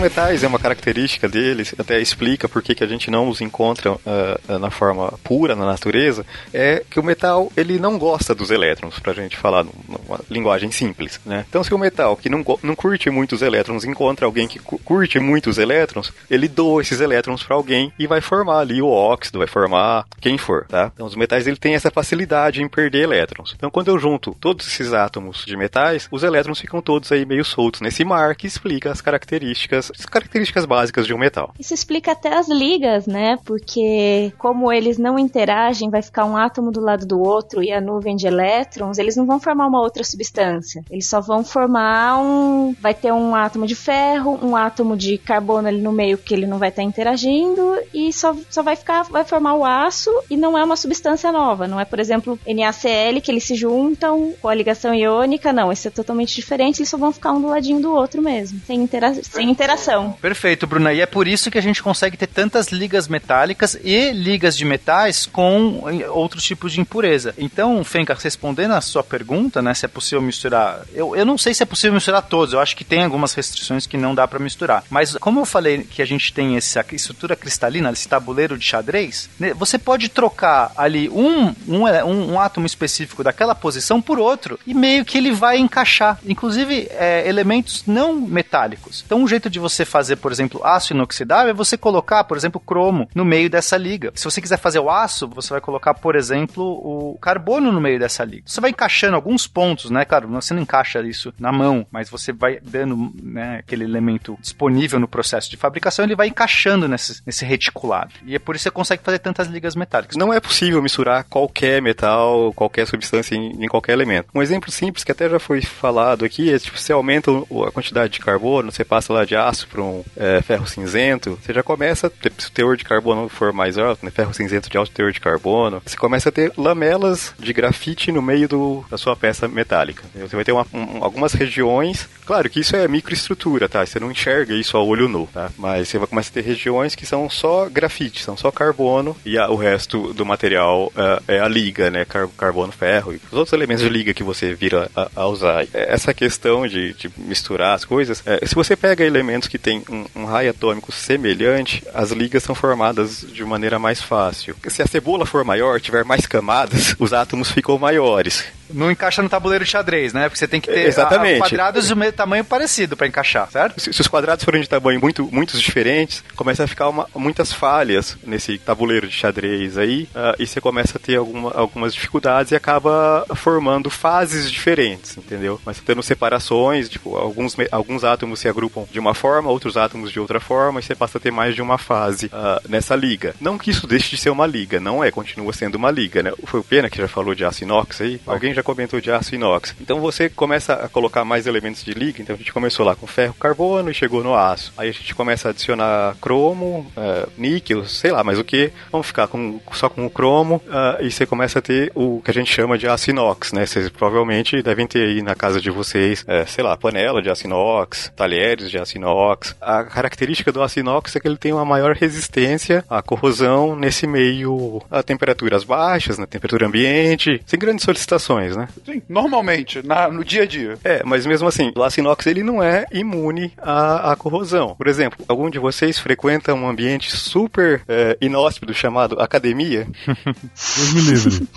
Metais é uma característica deles, até explica por que, que a gente não os encontra uh, na forma pura na natureza, é que o metal ele não gosta dos elétrons, pra gente falar numa linguagem simples, né? Então se o metal que não, não curte muitos elétrons encontra alguém que curte muitos elétrons, ele doa esses elétrons para alguém e vai formar ali o óxido, vai formar quem for, tá? Então os metais ele tem essa facilidade em perder elétrons. Então quando eu junto todos esses átomos de metais, os elétrons ficam todos aí meio soltos nesse mar que explica as características as características básicas de um metal. Isso explica até as ligas, né? Porque como eles não interagem, vai ficar um átomo do lado do outro e a nuvem de elétrons, eles não vão formar uma outra substância. Eles só vão formar um. Vai ter um átomo de ferro, um átomo de carbono ali no meio que ele não vai estar interagindo e só, só vai ficar, vai formar o aço e não é uma substância nova. Não é, por exemplo, NaCl que eles se juntam com a ligação iônica, não. Isso é totalmente diferente, eles só vão ficar um do ladinho do outro mesmo, sem, intera sem interação. Perfeito, Bruna. E é por isso que a gente consegue ter tantas ligas metálicas e ligas de metais com outros tipos de impureza. Então, Fenka, respondendo a sua pergunta, né, se é possível misturar, eu, eu não sei se é possível misturar todos. Eu acho que tem algumas restrições que não dá para misturar. Mas como eu falei que a gente tem essa estrutura cristalina, esse tabuleiro de xadrez, né, você pode trocar ali um, um, um, um átomo específico daquela posição por outro e meio que ele vai encaixar, inclusive é, elementos não metálicos. Então, um jeito de você fazer, por exemplo, aço inoxidável é você colocar, por exemplo, cromo no meio dessa liga. Se você quiser fazer o aço, você vai colocar, por exemplo, o carbono no meio dessa liga. Você vai encaixando alguns pontos, né? Claro, você não encaixa isso na mão, mas você vai dando né, aquele elemento disponível no processo de fabricação, ele vai encaixando nesse, nesse reticulado. E é por isso que você consegue fazer tantas ligas metálicas. Não é possível misturar qualquer metal, qualquer substância em, em qualquer elemento. Um exemplo simples que até já foi falado aqui é tipo, você aumenta a quantidade de carbono, você passa lá de aço para um é, ferro cinzento, você já começa, se o teor de carbono for mais alto, né, ferro cinzento de alto teor de carbono, você começa a ter lamelas de grafite no meio do, da sua peça metálica. Você vai ter uma, um, algumas regiões, claro que isso é microestrutura, tá? Você não enxerga isso a olho nu, tá? Mas você vai começar a ter regiões que são só grafite, são só carbono e a, o resto do material uh, é a liga, né? Car carbono, ferro e os outros elementos de liga que você vira a, a usar. Essa questão de, de misturar as coisas, é, se você pega elementos que têm um, um, raio atômico semelhante, as ligas são formadas de maneira mais fácil. Se a cebola for maior, tiver mais camadas, [laughs] os átomos ficam maiores. Não encaixa no tabuleiro de xadrez, né? Porque você tem que ter Exatamente. quadrados de um tamanho parecido para encaixar, certo? Se, se, os quadrados forem de tamanho muito, muitos diferentes, começa a ficar uma, muitas falhas nesse tabuleiro de xadrez aí, uh, e você começa a ter alguma, algumas dificuldades e acaba formando fases diferentes, entendeu? Mas tendo separações, tipo, alguns, alguns átomos se agrupam de uma forma, outros átomos de outra forma, e você passa a ter mais de uma fase uh, nessa liga. Não que isso deixe de ser uma liga, não é, continua sendo uma liga, né? Foi o Pena que já falou de aço inox aí, alguém já comentou de aço inox. Então você começa a colocar mais elementos de liga, então a gente começou lá com ferro, carbono e chegou no aço. Aí a gente começa a adicionar cromo, uh, níquel, sei lá, mas o que? Vamos ficar com, só com o cromo uh, e você começa a ter o que a gente chama de aço inox, né? Vocês provavelmente devem ter aí na casa de vocês, uh, sei lá, panela de aço inox, talheres de aço inox. A característica do aço inox é que ele tem uma maior resistência à corrosão nesse meio a temperaturas baixas, na temperatura ambiente, sem grandes solicitações, né? Sim, normalmente, na, no dia a dia. É, mas mesmo assim, o aço inox ele não é imune à, à corrosão. Por exemplo, algum de vocês frequenta um ambiente super é, inóspito chamado academia? Deus me livre.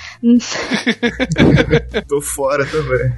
[laughs] Tô fora também.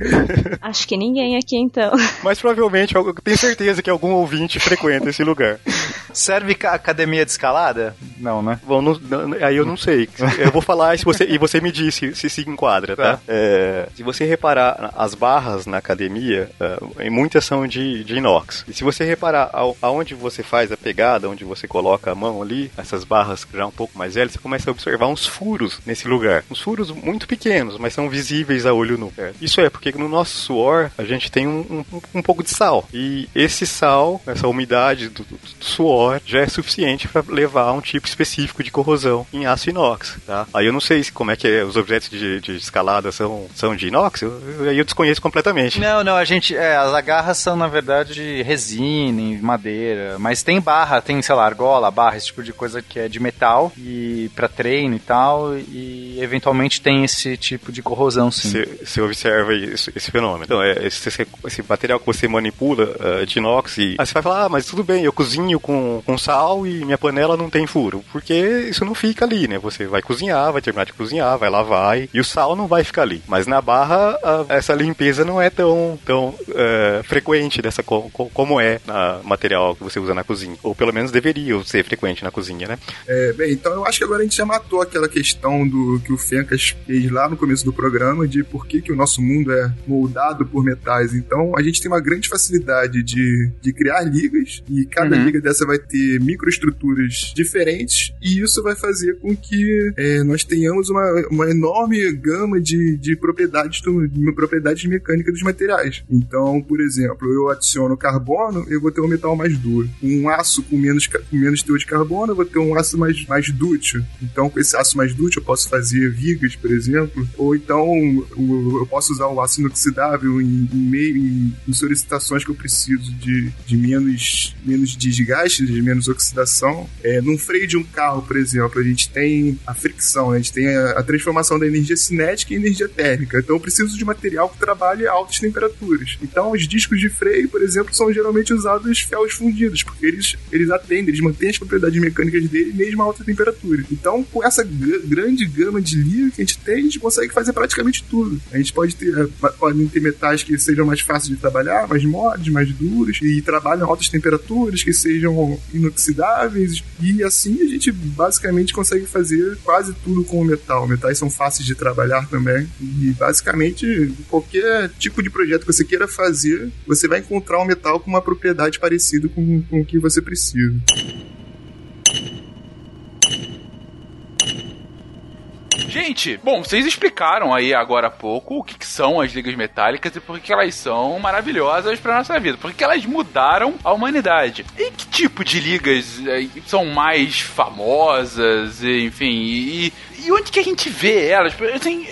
Acho que ninguém aqui então. Mas provavelmente, eu tenho certeza que algum ouvinte frequenta esse lugar. [laughs] Serve academia de escalada? Não, né? Bom, não, não, aí eu não sei. Eu vou falar se você, e você me diz se se, se enquadra, tá? É, se você reparar as barras na academia, é, muitas são de, de inox. E se você reparar ao, aonde você faz a pegada, onde você coloca a mão ali, essas barras já um pouco mais velhas, você começa a observar uns furos nesse lugar. Uns furos muito pequenos, mas são visíveis a olho nu. Isso é porque no nosso suor a gente tem um, um, um pouco de sal. E esse sal, essa umidade do, do, do suor, já é suficiente para levar a um tipo específico de corrosão em aço inox. Tá? Aí eu não sei como é que é, os objetos de, de escalada são, são de inox, aí eu, eu, desconheço completamente. Não, não, a gente. É, as agarras são, na verdade, de resina, madeira. Mas tem barra, tem, sei lá, argola, barra, esse tipo de coisa que é de metal e para treino e tal. E eventualmente tem esse tipo de corrosão, sim. Você observa esse, esse, fenômeno. Então, é, esse, esse, material que você manipula uh, de inox, e aí você vai falar, ah, mas tudo bem, eu cozinho com, com sal e minha panela não tem furo. Porque isso não fica ali, né? Você vai cozinhar, vai terminar de cozinhar, vai lavar e, e o sal não vai ficar ali. Mas na barra, a, essa limpeza não é tão, tão uh, frequente dessa co, co, como é na material que você usa na cozinha. Ou pelo menos deveria ser frequente na cozinha, né? É, bem, então eu acho que agora a gente já matou aquela questão do que o Fencas fez lá no começo do programa de por que, que o nosso mundo é moldado por metais. Então a gente tem uma grande facilidade de, de criar ligas e cada uhum. liga dessa vai ter microestruturas diferentes e isso vai fazer com que é, nós tenhamos uma, uma enorme gama de, de propriedades, de propriedades mecânicas dos materiais. Então, por exemplo, eu adiciono carbono, eu vou ter um metal mais duro. Um aço com menos, com menos teor de carbono, eu vou ter um aço mais, mais dútil. Então, com esse aço mais dútil, eu posso fazer vigas, por exemplo, ou então eu posso usar o aço inoxidável em, em meio em, em, solicitações que eu preciso de, de menos, menos desgaste, de menos oxidação. É, num freio de um carro, por exemplo, a gente tem a fricção, né? a gente tem a, a transformação da energia cinética em energia térmica. Então, eu preciso de material que trabalhe a altas temperaturas. Então, os discos de freio, por exemplo, são geralmente usados ferros fundidos, porque eles, eles atendem, eles mantêm as propriedades mecânicas dele mesmo a alta temperatura. Então, com essa grande gama de liga que a gente tem, a gente consegue fazer praticamente tudo. A gente pode ter, eh, podem ter metais que sejam mais fáceis de trabalhar, mais moles, mais duros, e trabalham a altas temperaturas, que sejam inoxidáveis, e assim a gente basicamente consegue fazer quase tudo com o metal. Metais são fáceis de trabalhar também, e basicamente qualquer tipo de projeto que você queira fazer, você vai encontrar um metal com uma propriedade parecida com, com o que você precisa. Gente, bom, vocês explicaram aí agora há pouco o que, que são as ligas metálicas e por que elas são maravilhosas para nossa vida, por que elas mudaram a humanidade. E que tipo de ligas eh, são mais famosas, enfim, e, e onde que a gente vê elas? Assim,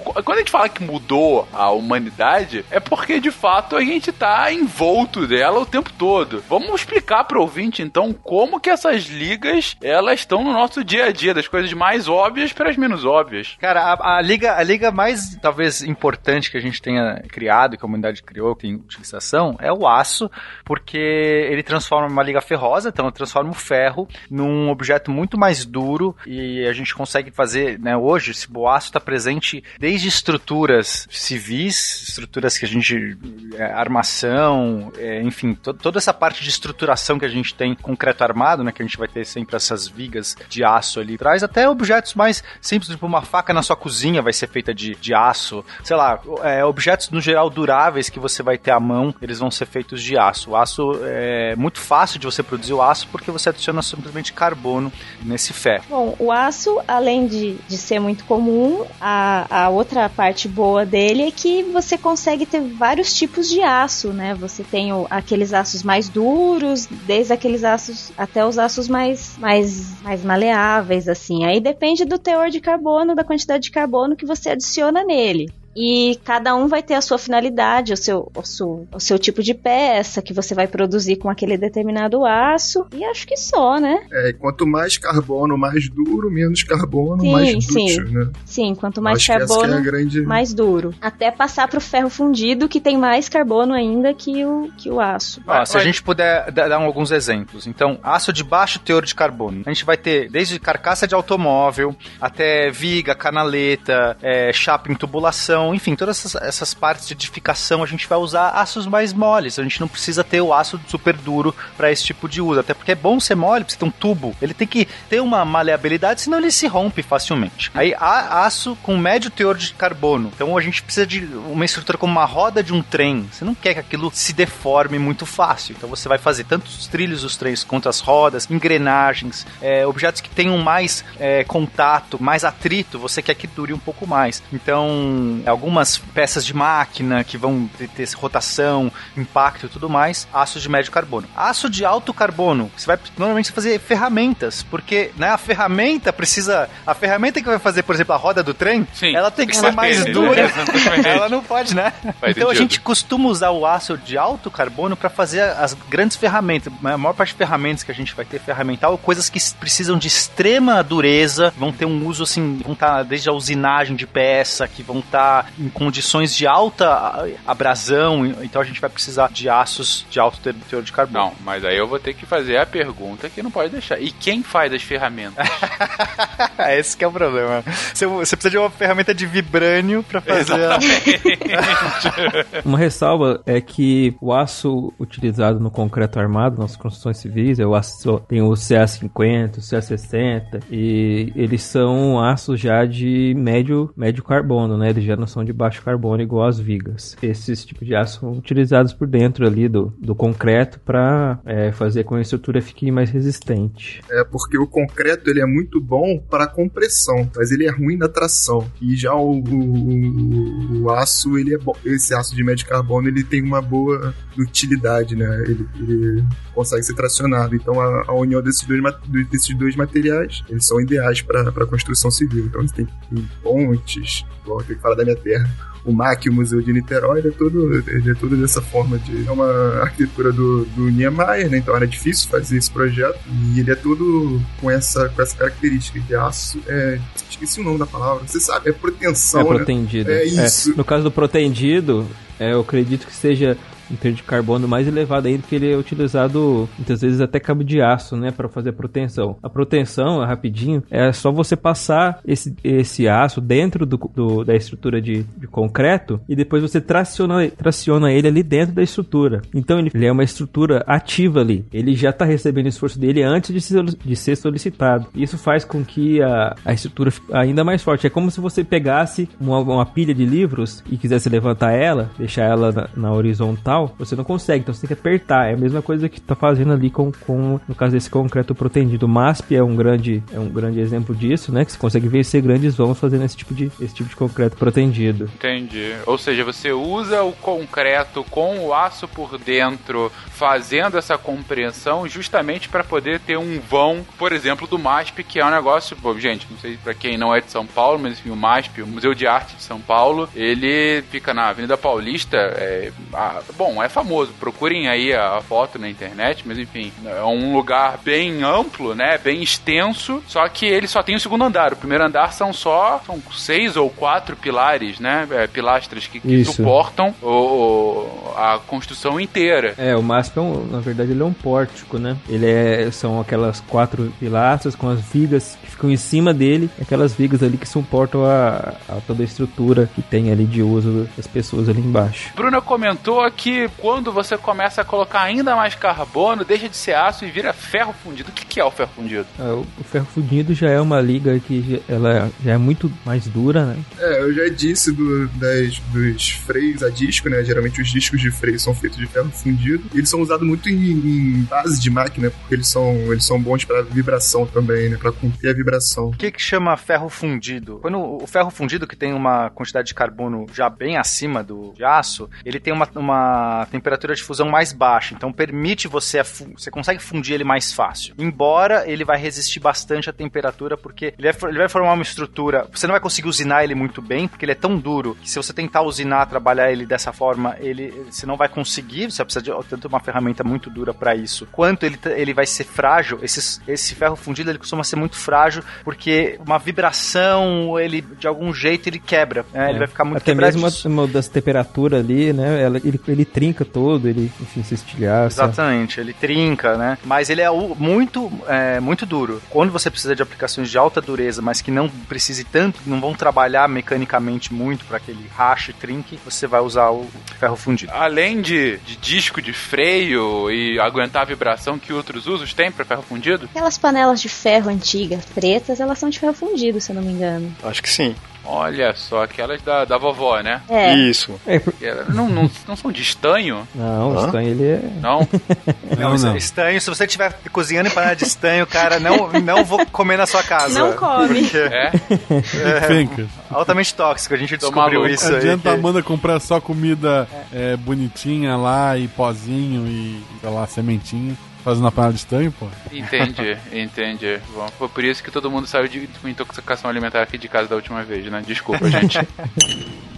quando a gente fala que mudou a humanidade, é porque de fato a gente tá envolto dela o tempo todo. Vamos explicar pro ouvinte então como que essas ligas elas estão no nosso dia a dia, das coisas mais óbvias para as menos óbvias. Cara, a, a, liga, a liga mais talvez importante que a gente tenha criado, que a humanidade criou, que tem utilização, é o aço, porque ele transforma uma liga ferrosa, então transforma o ferro num objeto muito mais duro e a gente consegue fazer né, hoje, esse boaço está presente desde estruturas civis, estruturas que a gente. É, armação, é, enfim, to toda essa parte de estruturação que a gente tem concreto armado, né, que a gente vai ter sempre essas vigas de aço ali atrás, até objetos mais simples, tipo uma faca na sua cozinha vai ser feita de, de aço, sei lá, é, objetos no geral duráveis que você vai ter à mão, eles vão ser feitos de aço. O aço é muito fácil de você produzir o aço porque você adiciona simplesmente carbono nesse ferro. Bom, o aço, além de de, ser muito comum, a, a outra parte boa dele é que você consegue ter vários tipos de aço, né? Você tem o, aqueles aços mais duros, desde aqueles aços até os aços mais, mais, mais maleáveis, assim. Aí depende do teor de carbono, da quantidade de carbono que você adiciona nele. E cada um vai ter a sua finalidade, o seu, o seu, o seu tipo de peça que você vai produzir com aquele determinado aço. E acho que só, né? É, quanto mais carbono mais duro, menos carbono sim, mais dútil, sim. né? Sim, quanto mais acho é carbono é grande... mais duro. Até passar pro ferro fundido, que tem mais carbono ainda que o, que o aço. Ah, se a gente puder dar alguns exemplos. Então, aço de baixo teor de carbono. A gente vai ter desde carcaça de automóvel até viga, canaleta, é, chapa em tubulação então, enfim, todas essas, essas, partes de edificação a gente vai usar aços mais moles. A gente não precisa ter o aço super duro para esse tipo de uso. Até porque é bom ser mole, você ter um tubo. Ele tem que ter uma maleabilidade, senão ele se rompe facilmente. Aí, aço com médio teor de carbono. Então, a gente precisa de uma estrutura como uma roda de um trem. Você não quer que aquilo se deforme muito fácil. Então, você vai fazer tanto os trilhos dos trens quanto as rodas, engrenagens, é, objetos que tenham mais é, contato, mais atrito. Você quer que dure um pouco mais. Então, algumas peças de máquina que vão ter, ter rotação, impacto e tudo mais, aço de médio carbono. Aço de alto carbono, você vai normalmente fazer ferramentas, porque né, a ferramenta precisa. A ferramenta que vai fazer, por exemplo, a roda do trem, Sim, ela tem que ser mais dura. [laughs] ela não pode, né? Vai então a gente costuma usar o aço de alto carbono para fazer as grandes ferramentas. A maior parte de ferramentas que a gente vai ter ferramental, coisas que precisam de extrema dureza, vão ter um uso assim, vão estar tá desde a usinagem de peça, que vão estar tá trabalhar em condições de alta abrasão, então a gente vai precisar de aços de alto teor de carbono. Não, mas aí eu vou ter que fazer a pergunta que não pode deixar. E quem faz as ferramentas? [laughs] Esse que é o problema. Você, você precisa de uma ferramenta de vibrânio para fazer. A... [laughs] uma ressalva é que o aço utilizado no concreto armado, nas construções civis, é o aço, tem o CA50, o CA60, e eles são aços já de médio, médio carbono, né? Eles já não são de baixo carbono igual as vigas. Esses tipos de aço são utilizados por dentro ali do, do concreto para é, fazer com que a estrutura fique mais resistente. É porque o concreto ele é muito bom para compressão, mas ele é ruim na tração. E já o, o, o aço, ele é bom. Esse aço de médio carbono ele tem uma boa utilidade, né? Ele, ele consegue ser tracionado. Então a, a união desses dois, desses dois materiais, eles são ideais para a construção civil. Então eles têm pontes, igual eu que falar da minha terra o MAC, o Museu de Niterói, ele é todo, ele é todo dessa forma de. É uma arquitetura do, do Niemeyer, né? Então era difícil fazer esse projeto. E ele é todo com essa, com essa característica de aço. É, esqueci o nome da palavra. Você sabe, é proteção. É né? protendido. É isso. É. No caso do protendido, é, eu acredito que seja em termos de carbono mais elevado ainda, porque ele é utilizado muitas vezes até cabo de aço, né, para fazer a proteção. A proteção, rapidinho, é só você passar esse, esse aço dentro do, do da estrutura de, de, concreto e depois você traciona, traciona ele ali dentro da estrutura. Então ele, ele é uma estrutura ativa ali. Ele já está recebendo o esforço dele antes de ser, de ser solicitado. Isso faz com que a, a estrutura fique ainda mais forte. É como se você pegasse uma, uma pilha de livros e quisesse levantar ela, deixar ela na, na horizontal você não consegue, então você tem que apertar. É a mesma coisa que tá fazendo ali com, com no caso desse concreto protendido. O MASP é um grande, é um grande exemplo disso, né? Que você consegue vencer grandes vãos fazendo esse tipo de, esse tipo de concreto protendido. Entendi. Ou seja, você usa o concreto com o aço por dentro, fazendo essa compreensão justamente para poder ter um vão, por exemplo, do MASP, que é um negócio, bom, gente, não sei para quem não é de São Paulo, mas enfim, o MASP, o Museu de Arte de São Paulo, ele fica na Avenida Paulista, é, a, bom, bom, é famoso. Procurem aí a foto na internet, mas enfim, é um lugar bem amplo, né? Bem extenso, só que ele só tem o segundo andar. O primeiro andar são só são seis ou quatro pilares, né? É, pilastras que, que suportam o, a construção inteira. É, o MASP, é um, na verdade, ele é um pórtico, né? Ele é, são aquelas quatro pilastras com as vigas ficam em cima dele, aquelas vigas ali que suportam a, a toda a estrutura que tem ali de uso das pessoas ali embaixo. Bruna comentou que quando você começa a colocar ainda mais carbono, deixa de ser aço e vira ferro fundido. O que, que é o ferro fundido? É, o ferro fundido já é uma liga que já, ela já é muito mais dura, né? É, eu já disse do, das, dos freios a disco, né? Geralmente os discos de freio são feitos de ferro fundido. E eles são usados muito em, em base de máquina, porque eles são, eles são bons para vibração também, né? Para conter a vibração. O que que chama ferro fundido? Quando o ferro fundido, que tem uma quantidade de carbono já bem acima do aço, ele tem uma, uma temperatura de fusão mais baixa, então permite você você consegue fundir ele mais fácil. Embora ele vai resistir bastante à temperatura, porque ele vai, ele vai formar uma estrutura. Você não vai conseguir usinar ele muito bem, porque ele é tão duro que se você tentar usinar, trabalhar ele dessa forma, ele você não vai conseguir. Você precisa de tanto uma ferramenta muito dura para isso, quanto ele, ele vai ser frágil. Esse, esse ferro fundido ele costuma ser muito frágil, porque uma vibração, ele de algum jeito ele quebra, né? é. ele vai ficar muito Até mesmo uma, das temperaturas ali, né? Ele, ele trinca todo, ele, enfim, se estilhaça. Exatamente, ele trinca, né? Mas ele é muito, é, muito duro. Quando você precisa de aplicações de alta dureza, mas que não precise tanto, não vão trabalhar mecanicamente muito para que ele rache, trinque, você vai usar o ferro fundido. Além de, de disco de freio e aguentar a vibração que outros usos tem para ferro fundido? Aquelas panelas de ferro antigas, pretas, elas são de ferro fundido, se eu não me engano. Acho que sim. Olha só, aquelas da, da vovó, né? É. Isso. É, não, não, não são de estanho? Não, Hã? estanho ele é. Não? [laughs] não, não. Estanho, se você estiver cozinhando em panela de estanho, cara, não, não vou comer na sua casa. Não come. Porque é? é altamente tóxico, a gente descobriu isso aí. Adianta a Amanda comprar só comida é, bonitinha lá e pozinho e, sei lá, sementinha. Fazendo a panela de estanho, pô. Entendi, [laughs] entendi. Bom, foi por isso que todo mundo saiu de intoxicação alimentar aqui de casa da última vez, né? Desculpa, gente. [laughs]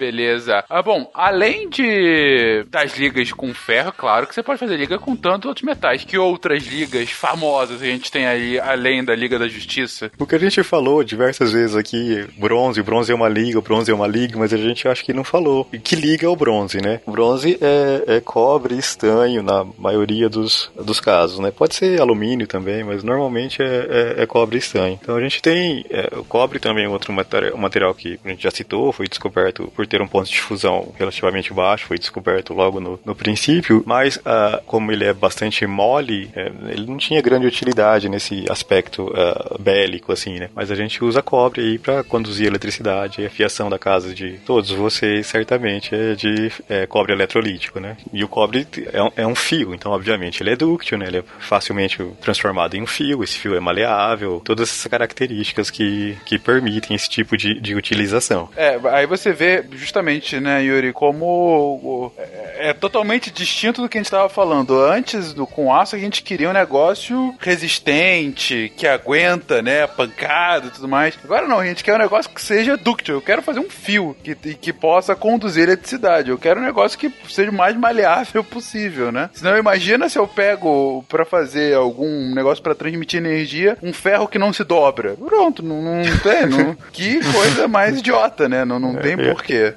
Beleza. Ah, bom, além de das ligas com ferro, claro que você pode fazer liga com tantos outros metais. Que outras ligas famosas a gente tem aí, além da Liga da Justiça? O que a gente falou diversas vezes aqui, bronze, bronze é uma liga, bronze é uma liga, mas a gente acha que não falou. E que liga é o bronze, né? O bronze é, é cobre e estanho na maioria dos, dos casos, né? Pode ser alumínio também, mas normalmente é, é, é cobre e estanho. Então a gente tem é, o cobre também, é outro material, material que a gente já citou, foi descoberto por ter um ponto de fusão relativamente baixo, foi descoberto logo no, no princípio, mas ah, como ele é bastante mole, é, ele não tinha grande utilidade nesse aspecto ah, bélico, assim, né? Mas a gente usa cobre aí para conduzir eletricidade, a fiação da casa de todos vocês, certamente, é de é, cobre eletrolítico, né? E o cobre é um, é um fio, então, obviamente, ele é dúctil, né? Ele é facilmente transformado em um fio, esse fio é maleável, todas essas características que, que permitem esse tipo de, de utilização. É, aí você vê justamente, né, Yuri, como o- é, é totalmente distinto do que a gente estava falando. Antes do com aço a gente queria um negócio resistente, que aguenta, né, pancada e tudo mais. Agora não, a gente quer um negócio que seja dúctil. Eu quero fazer um fio que, que possa conduzir eletricidade. Eu quero um negócio que seja o mais maleável possível, né? Senão imagina se eu pego pra fazer algum negócio pra transmitir energia, um ferro que não se dobra. Pronto, não, não tem. Não, [laughs] que coisa mais idiota, né? Não, não tem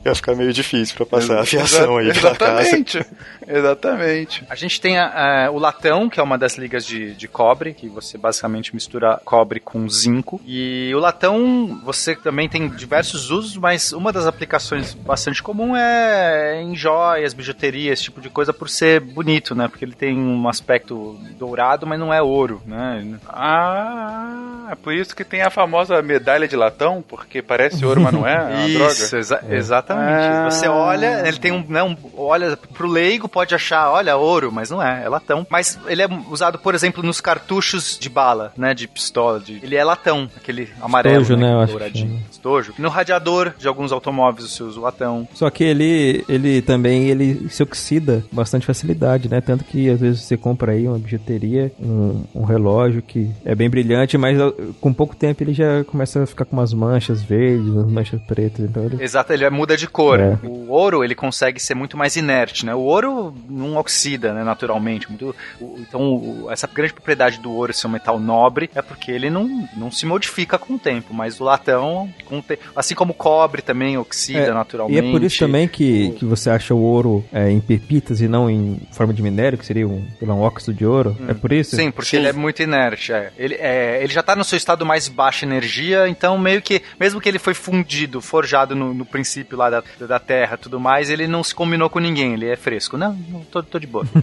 É. Ia ficar meio difícil para passar a fiação aí pela casa. Exatamente. Exatamente. A gente tem a- a- o latão, que é uma das ligas de, de cobre, que você basicamente mistura cobre com zinco. E o latão, você também tem diversos usos, mas uma das aplicações bastante comum é em joias, bijuterias, esse tipo de coisa, por ser bonito, né? Porque ele tem um aspecto dourado, mas não é ouro, né? Ah, é por isso que tem a famosa medalha de latão, porque parece ouro, mas não é? É [laughs] Isso, droga. exa- exatamente. Ah. Você olha, ele tem um, né, um- olha pro leigo pode achar, olha, ouro, mas não é, é latão. Mas ele é usado, por exemplo, nos cartuchos de bala, né, de pistola, de- ele é latão, aquele amarelo, Estojo, né, eu acho que. Estojo. No radiador de alguns automóveis você usa o latão. Só que ele, ele também ele se oxida com bastante facilidade, né? Tanto que às vezes você compra aí uma bijuteria, um, um relógio que é bem brilhante, mas ó, com pouco tempo ele já começa a ficar com umas manchas verdes, umas manchas pretas. Então ele... Exato, ele muda de cor. É. O ouro, ele consegue ser muito mais inerte, né? O ouro não oxida, né, naturalmente. Muito, o- então, o- essa grande propriedade do ouro ser um metal nobre é porque ele não, não se modifica com o tempo, mas o latão, com te- assim como o cobre também oxida É, naturalmente. E é por isso também que, que você acha o ouro é, em pepitas e não em forma de minério, que seria um, lá, um óxido de ouro. É por isso? Sim, porque ele é muito inerte. é. Ele, é, ele já tá no seu estado mais baixa energia, então meio que, mesmo que ele foi fundido, forjado no, no princípio lá da, da Terra tudo mais, ele não se combinou com ninguém, ele é fresco. Não, não tô, tô de boa. [laughs]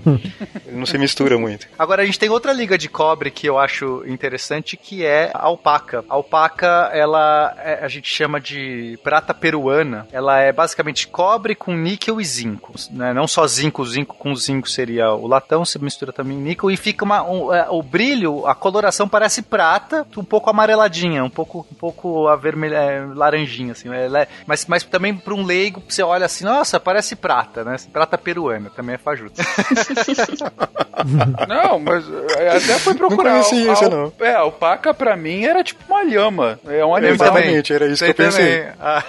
Não se mistura muito. Agora a gente tem outra liga de cobre que eu acho interessante, que é a alpaca. A alpaca, ela é- a gente chama de prata peruana. Ela é basicamente cobre com níquel e zinco. Né? Não só zinco, zinco com zinco seria o latão, você mistura também níquel e fica uma, um- é, o brilho, a coloração parece prata, um pouco amareladinha, um pouco, um pouco avermelha, é, laranjinha, assim. É- mas, mas também para um leigo, você olha assim, nossa, parece prata, né? Prata peruana, também é fajuto. [laughs] Não, mas é, até fui procurar. Não conhecia isso, não. É, alpaca pra mim era tipo uma lhama. É um animal. Exatamente, era isso que eu pensei. Ah,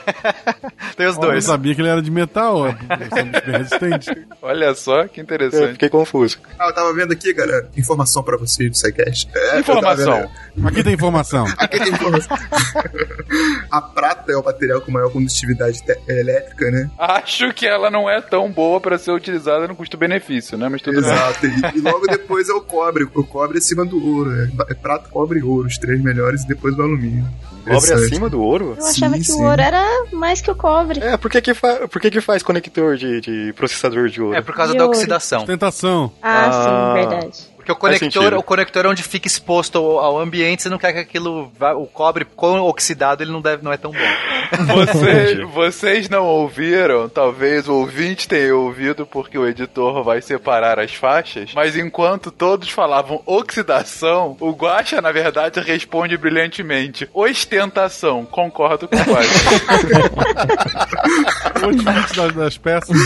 [laughs] Tem os Eu não dois. sabia que ele era de metal, bem resistente. [laughs] Olha só que Eu interessante. fiquei confuso. Ah, eu tava vendo aqui, galera, informação pra vocês do SciCast. É, eu Informação. Aqui tem informação. Aqui tem informação. a prata é o material com maior condutividade elétrica, né? Acho que ela não é tão boa pra ser utilizada no custo-benefício, né? Mas tudo bem. Exato. E, e logo depois é o cobre. O cobre é acima do ouro. É, é prata, cobre e ouro, os três melhores, e depois o alumínio. Cobre acima do ouro? Eu achava Sim, que sim. o ouro era mais que o cobre. É, por que que, fa por que, que faz conector de, de processador de ouro? É por causa E da ouro. oxidação. Tentação. Ah, Ah. sim, verdade. Porque o conector, o conector é onde fica exposto ao, ao ambiente, você não quer que aquilo vá, o cobre com oxidado, ele não deve não é tão bom. [laughs] Vocês, vocês não ouviram, talvez o ouvinte tenha ouvido porque o editor vai separar as faixas, mas enquanto todos falavam oxidação, o Guaxa, na verdade, responde brilhantemente: ostentação. Concordo com o Guaxa. O limite das, das peças. [laughs]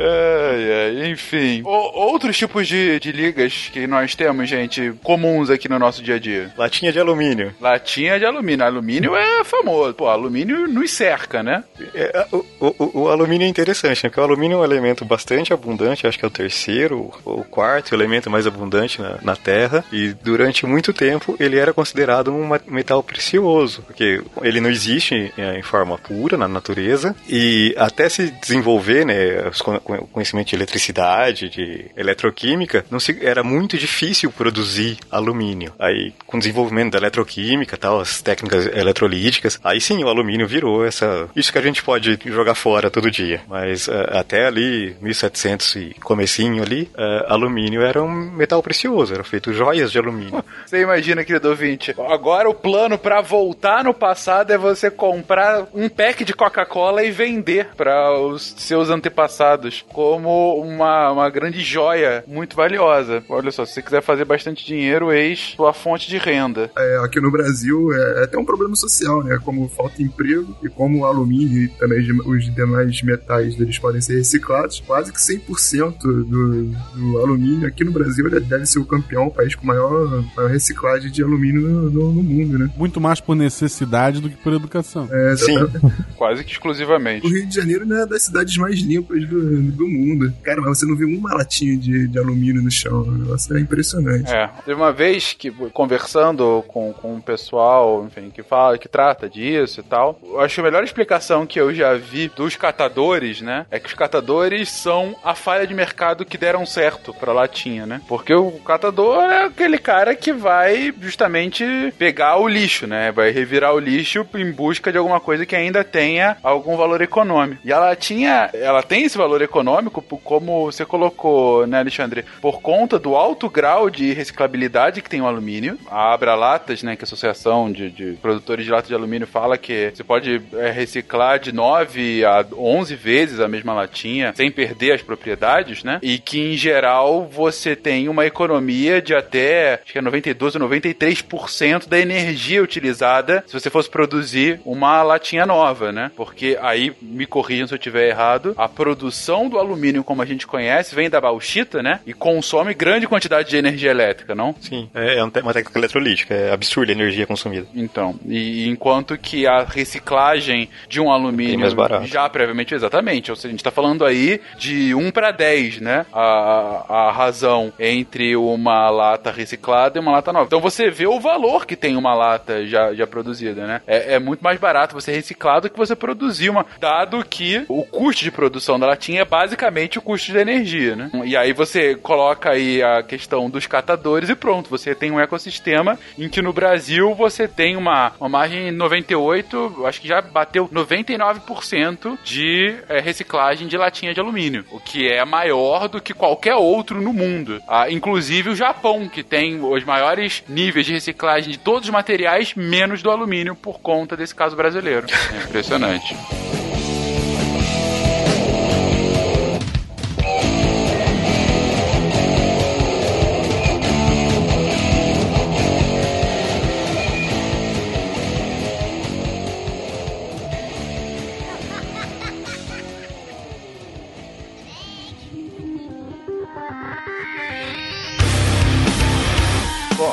Ai, ai, enfim. O- outros tipos de, de ligas que nós temos, gente, comuns aqui no nosso dia a dia. Latinha de alumínio. Latinha de alumínio. Alumínio é famoso. Pô, alumínio nos cerca, né? É, o, o- o alumínio é interessante, né? Porque o alumínio é um elemento bastante abundante, acho que é o terceiro ou o quarto elemento mais abundante na, na Terra. E durante muito tempo ele era considerado um metal precioso, porque ele não existe é, em forma pura na natureza. E até se desenvolver, né, con- conhecimento de eletricidade, de eletroquímica, não se, era muito difícil produzir alumínio. Aí, com o desenvolvimento da eletroquímica, tal, as técnicas eletrolíticas, aí sim o alumínio virou essa. Isso que a gente pode jogar fora todo dia. Mas eh, até ali, 1700 e comecinho ali, eh, alumínio era um metal precioso, era feito joias de alumínio. [laughs] Você imagina, querido ouvinte, agora o plano pra voltar no passado é você comprar um pack de Coca-Cola e vender para os seus antepassados como uma, uma grande joia muito valiosa. Olha só, se você quiser fazer bastante dinheiro, eis sua fonte de renda. É, aqui no Brasil é até um problema social, né? Como falta emprego e como o alumínio e também os demais metais eles podem ser reciclados, quase que 100% do, do alumínio aqui no Brasil ele deve ser o campeão, o país com maior, maior reciclagem de alumínio no, no- no mundo, né? Muito mais por necessidade do que por educação. É, Sim. [laughs] Quase que exclusivamente. O Rio de Janeiro né, é das cidades mais limpas do, do mundo. Cara, mas você não vê uma latinha de, de alumínio no chão. O negócio é impressionante. É, teve uma vez que conversando com, com um pessoal, enfim, que fala, que trata disso e tal, eu acho que a melhor explicação que eu já vi dos catadores, né, é que os catadores são a falha de mercado que deram certo pra latinha, né? Porque o catador é aquele cara que vai justamente pegar o lixo, né? Vai revirar o lixo em busca de alguma coisa que ainda tenha algum valor econômico. E a latinha, ela tem esse valor econômico, como você colocou, né, Alexandre? Por conta do alto grau de reciclabilidade que tem o alumínio. A Abra Latas, né, que é a Associação de, de Produtores de Lata de Alumínio, fala que você pode é, reciclar de 9 a 11 vezes a mesma latinha sem perder as propriedades, né? E que, em geral, você tem uma economia de até, acho que é 92 ou 93% da energia utilizada se você fosse produzir uma latinha nova, né? Porque aí, me corrijam se eu estiver errado, a produção do alumínio como a gente conhece vem da bauxita, né? E consome grande quantidade de energia elétrica, não? Sim, é te- uma técnica eletrolítica, é absurda a energia consumida. Então, e enquanto que a reciclagem de um alumínio mais barato. já previamente, exatamente, ou seja, a gente está falando aí de 1 para 10, né? A, a razão entre uma lata reciclada e uma lata nova. Então você vê o valor que tem uma lata já, já produzida, né? É, é muito mais barato você reciclar do que você produzir uma, dado que o custo de produção da latinha é basicamente o custo da energia, né? E aí você coloca aí a questão dos catadores e pronto, você tem um ecossistema em que no Brasil você tem uma, uma margem 98, acho que já bateu 99% de eh, reciclagem de latinha de alumínio, o que é maior do que qualquer outro no mundo. Ah, inclusive o Japão, que tem os maiores níveis de reciclagem de todos os materiais, menos do alumínio, por conta desse caso brasileiro. É impressionante.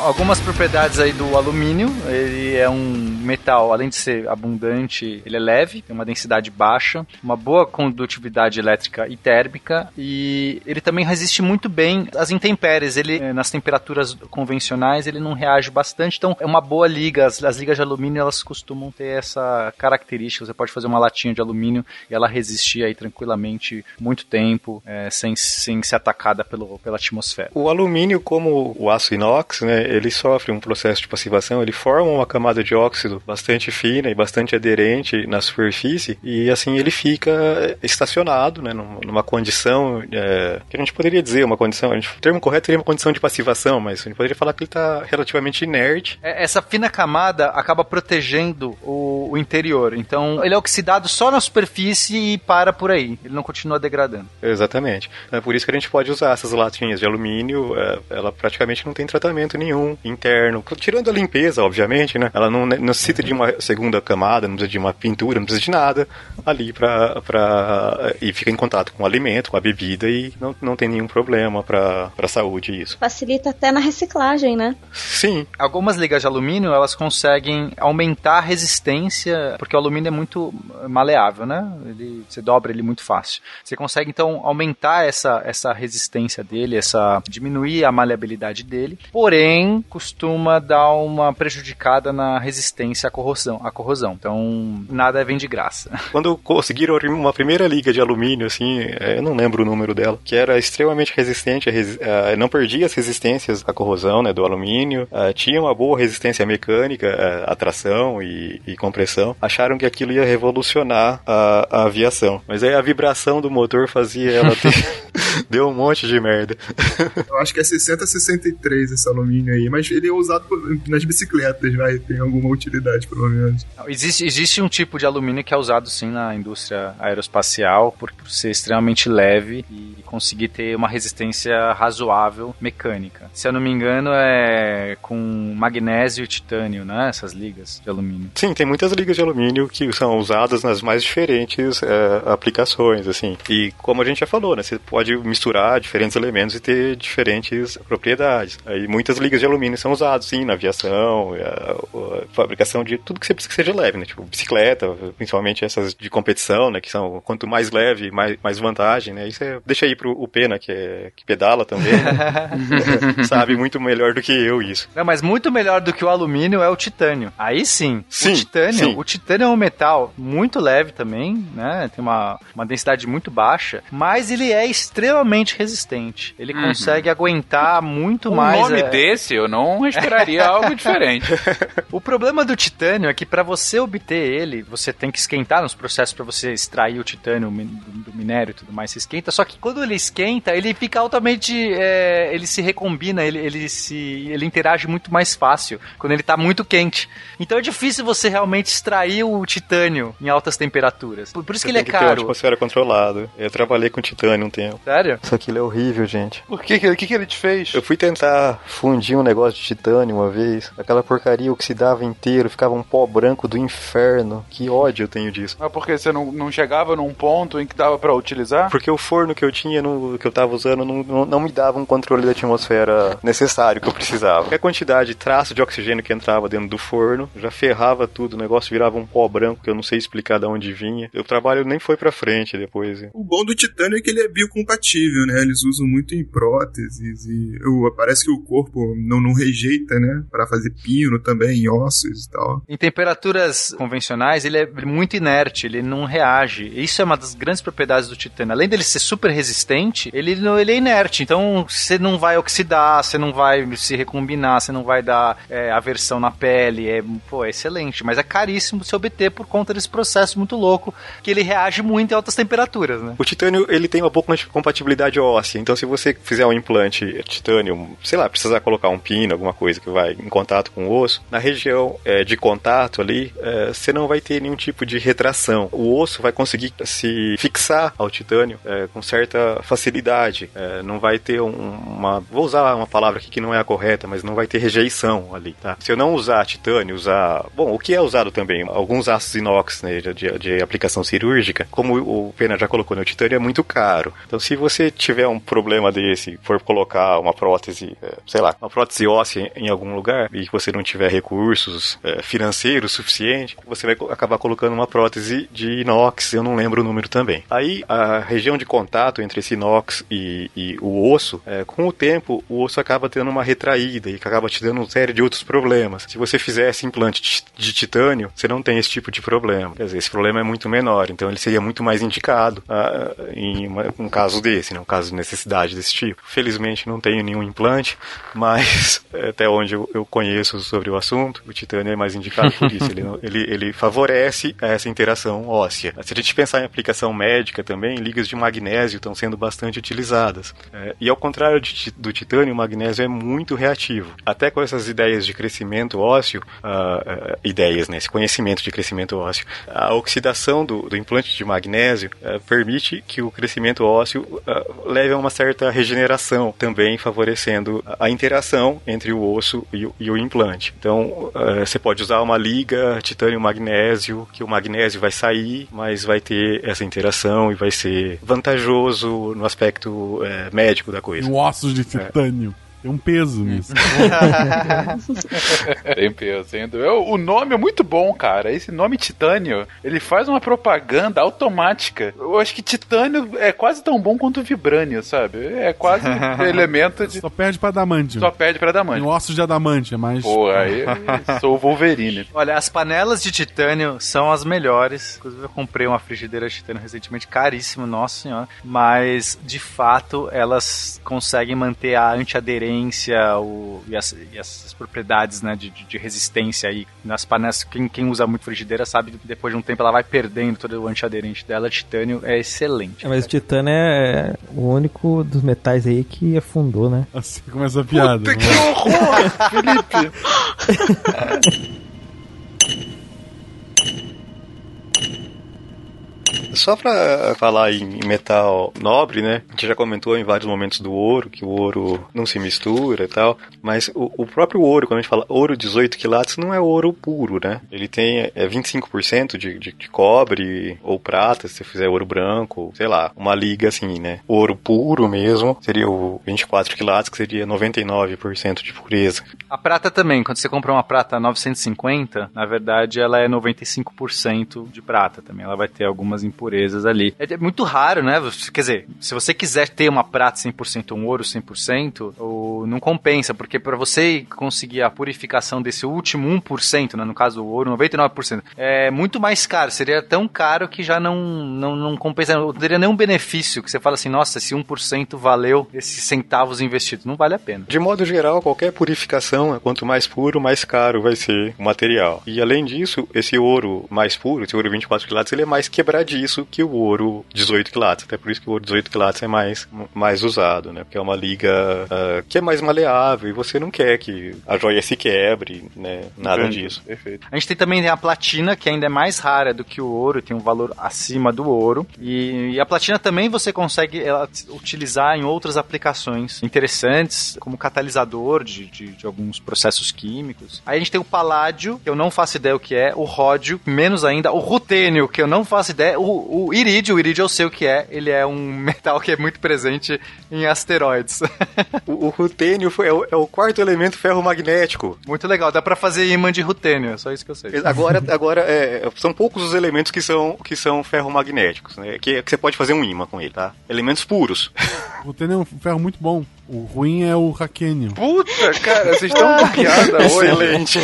Algumas propriedades aí do alumínio, ele é um metal, além de ser abundante, ele é leve, tem uma densidade baixa, uma boa condutividade elétrica e térmica, e ele também resiste muito bem às intempéries. Ele, eh, nas temperaturas convencionais, ele não reage bastante, então é uma boa liga. As, as ligas de alumínio, elas costumam ter essa característica. Você pode fazer uma latinha de alumínio e ela resistir aí tranquilamente muito tempo, eh, sem, sem ser atacada pelo, pela atmosfera. O alumínio, como o aço inox, né, ele sofre um processo de passivação, ele forma uma camada de óxido bastante fina e bastante aderente na superfície, e assim ele fica estacionado, né, num- numa condição é, que a gente poderia dizer uma condição, a gente, o termo correto seria uma condição de passivação, mas a gente poderia falar que ele está relativamente inerte. É, Essa fina camada acaba protegendo o, o interior. Então, ele é oxidado só na superfície e para por aí. Ele não continua degradando. Exatamente. É por isso que a gente pode usar essas latinhas de alumínio, é, ela praticamente não tem tratamento nenhum nenhum interno. Tirando a limpeza, obviamente, né? Ela não não necessita de uma segunda camada, não precisa de uma pintura, não precisa de nada ali pra. pra e fica em contato com o alimento, com a bebida e não, não tem nenhum problema pra, pra saúde isso. Facilita até na reciclagem, né? Sim. Algumas ligas de alumínio, elas conseguem aumentar a resistência, porque o alumínio é muito maleável, né? Ele, você dobra ele muito fácil. Você consegue, então, aumentar essa, essa resistência dele, essa diminuir a maleabilidade dele, porém, costuma dar uma prejudicada na resistência à corrosão. À corrosão. Então, nada vem de graça. [laughs] Quando conseguiram uma primeira liga de alumínio, assim, é, eu não lembro o número dela, que era extremamente resistente, a resi não perdia as resistências à corrosão né, do alumínio, tinha uma boa resistência mecânica, uh, atração e, e, compressão, acharam que aquilo ia revolucionar a, a, aviação. Mas aí a vibração do motor fazia ela [laughs] ter. [laughs] Deu um monte de merda. [laughs] Eu acho que é 60 63 esse alumínio aí, mas ele é usado nas bicicletas, vai, tem alguma utilidade pelo menos. Existe, existe um tipo de alumínio que é usado sim na indústria aeroespacial por ser extremamente leve e conseguir ter uma resistência razoável mecânica. Se eu não me engano, é com magnésio e titânio, né? Essas ligas de alumínio. Sim, tem muitas ligas de alumínio que são usadas nas mais diferentes é, aplicações, assim. E como a gente já falou, né? Você pode misturar diferentes elementos e ter diferentes propriedades. Aí muitas ligas de alumínio são usadas, sim, na aviação, a, a, a fabricação de tudo que você precisa que seja leve, né? Tipo bicicleta, principalmente essas de competição, né? Que são quanto mais leve, mais, mais vantagem, né? Isso é, deixa aí pro o Pena, que, é, que pedala também, né? [laughs] sabe muito melhor do que eu isso. Não, mas muito melhor do que o alumínio é o titânio. Aí sim, sim o titânio, sim. o titânio é um metal muito leve também, né? Tem uma, uma densidade muito baixa, mas ele é extremamente resistente. Ele uhum. consegue aguentar muito um mais. O nome é... desse eu não esperaria [laughs] algo diferente. o problema do titânio é que para você obter ele, você tem que esquentar nos processos para você extrair o titânio do minério e tudo mais, você esquenta. Só que quando ele esquenta, ele fica altamente. É, ele se recombina, ele, ele se. ele interage muito mais fácil quando ele tá muito quente. Então é difícil você realmente extrair o titânio em altas temperaturas. Por, por isso você que ele é que caro. Ter uma atmosfera controlada. Eu trabalhei com titânio um tempo. Sério? Isso aqui é horrível, gente. Por que? O que, que ele te fez? Eu fui tentar fundir um negócio de titânio uma vez. Aquela porcaria oxidava inteiro, ficava um pó branco do inferno. Que ódio eu tenho disso. Ah, porque você não, não chegava num ponto em que dava para utilizar? Porque o forno que eu tinha, no, que eu tava usando, não, não, não, me dava um controle da atmosfera necessário que eu precisava. Qualquer quantidade de traço de oxigênio que entrava dentro do forno já ferrava tudo. O negócio virava um pó branco que eu não sei explicar de onde vinha. O trabalho nem foi pra frente depois. O bom do titânio é que ele é biocompatível, né? Eles usam muito em próteses e eu, parece que o corpo não, não rejeita, né? Para fazer pino também, em ossos e tal. Em temperaturas convencionais, ele é muito inerte, ele não reage. Isso é uma das grandes propriedades do titânio. Além dele ser super resistente, ele, ele é inerte. Então você não vai oxidar, você não vai se recombinar, você não vai dar é, aversão na pele. É, pô, é excelente, mas é caríssimo se obter por conta desse processo muito louco que ele reage muito em altas temperaturas, né? O titânio ele tem uma boa compatibilidade óssea. Então se você fizer um implante titânio, sei lá, precisar colocar um pino, alguma coisa que vai em contato com o osso, na região é, de contato ali, é, você não vai ter nenhum tipo de retração. O osso vai conseguir se fixar ao titânio é, com certa facilidade. É, não vai ter um, uma. Vou usar uma palavra aqui que não é a correta, mas não vai ter rejeição ali, tá? Se eu não usar titânio, usar. Bom, o que é usado também? Alguns aços inox né, de, de aplicação cirúrgica, como o Pena já colocou, né, o titânio é muito caro. Então, se você tiver um problema desse, for colocar uma prótese, é, sei lá, uma prótese óssea em algum lugar e você não tiver recursos é, financeiros suficiente, você vai acabar colocando uma prótese de inox, eu não lembro o número também. Aí, a região de contato entre esse inox e, e o osso, é, com o tempo, o osso acaba tendo uma retraída e acaba te dando uma série de outros problemas. Se você fizesse implante de titânio, você não tem esse tipo de problema. Quer dizer, esse problema é muito menor, então ele seria muito mais indicado uh, em uma, um caso desse, né, um caso de necessidade desse tipo. Felizmente não tenho nenhum implante, mas [laughs] até onde eu, conheço sobre o assunto, o titânio é mais indicado por isso. ele, [laughs] ele, ele favorece essa interação óssea. Se a gente pensar em aplicação médica também, ligas de magnésio estão sendo bastante utilizadas. É, e ao contrário de, do titânio, o magnésio é muito reativo. Até com essas ideias de crescimento ósseo, uh, uh, ideias, né, esse conhecimento de crescimento ósseo, a oxidação do, do implante de magnésio uh, permite que o crescimento ósseo leve a uma certa regeneração, também favorecendo a interação entre o osso e o, e o implante. Então, uh, você pode usar uma liga titânio-magnésio, que o magnésio vai sair, mas vai ter essa interação e vai ser vantajoso no aspecto uh, médico da coisa. Um ossos de titânio. Tem um peso nisso. [laughs] Tem peso, sem dúvida. O nome é muito bom, cara. Esse nome Titânio, ele faz uma propaganda automática. Eu acho que Titânio é quase tão bom quanto Vibrânio, sabe? É quase um [laughs] elemento de. Só perde pra Adamantium. Só perde pra Tem Adamantium. ossos de Adamantium, é mais. Pô, aí sou o Wolverine. [laughs] Olha, as panelas de titânio são as melhores. Inclusive, eu comprei uma frigideira de titânio recentemente, caríssimo, nossa senhora. Mas, de fato, elas conseguem manter a antiaderência o, e, as, e essas propriedades né, de, de- resistência aí. Nas panelas, quem, quem usa muito frigideira sabe que depois de um tempo ela vai perdendo todo o antiaderente dela. Titânio é excelente. É, mas o titânio é o único dos metais aí que afundou, né? Assim começa a piada. Puta, que né? horror, [laughs] Felipe! [laughs] Só pra falar em metal nobre, né? A gente já comentou em vários momentos do ouro, que o ouro não se mistura e tal. Mas o, o próprio ouro, quando a gente fala ouro 18 quilates, não é ouro puro, né? Ele tem é 25% de, de, de cobre ou prata, se você fizer ouro branco, sei lá, uma liga assim, né? Ouro puro mesmo seria o 24 quilates, que seria 99% de pureza. A prata também, quando você compra uma prata 950, na verdade ela é 95% de prata também. Ela vai ter algumas impurezas ali. É é muito raro, né? Quer dizer, se você quiser ter uma prata 100%, um ouro 100%, ou não compensa, porque para você conseguir a purificação desse último 1%, né, no caso o ouro 99%, é muito mais caro. Seria tão caro que já não, não, não compensa, não teria nenhum benefício que você fala assim, nossa, esse 1% valeu esses centavos investidos. Não vale a pena. De modo geral, qualquer purificação, quanto mais puro, mais caro vai ser o material. E além disso, esse ouro mais puro, esse ouro 24 quilates, ele é mais quebradiço que o ouro 18 quilates. Até por isso que o ouro 18 quilates é mais, mais usado, né? Porque é uma liga ah, que é mais maleável e você não quer que a joia se quebre, né? Nada Entendi. disso. Perfeito. A gente tem também a platina, que ainda é mais rara do que o ouro, tem um valor acima do ouro. E, e a platina também você consegue ela, utilizar em outras aplicações interessantes, como catalisador de, de, de alguns processos químicos. Aí a gente tem o paládio, que eu não faço ideia o que é, o ródio, menos ainda, o rutênio, que eu não faço ideia, o, o irídio, o irídio eu sei o que é, ele é um [laughs] metal que é muito presente em asteroides. O, o rutênio foi- é o, é o quarto elemento ferromagnético. muito legal, dá pra fazer imã de rutênio, é só isso que eu sei. Agora, agora é, são poucos os elementos que são, que são ferromagnéticos, né? Que, que você pode fazer um ímã com ele, tá? Elementos puros. [laughs] O tênis é um ferro muito bom. O ruim é o Hackenium. Puta, cara, vocês estão com piada [laughs] hoje. Excelente.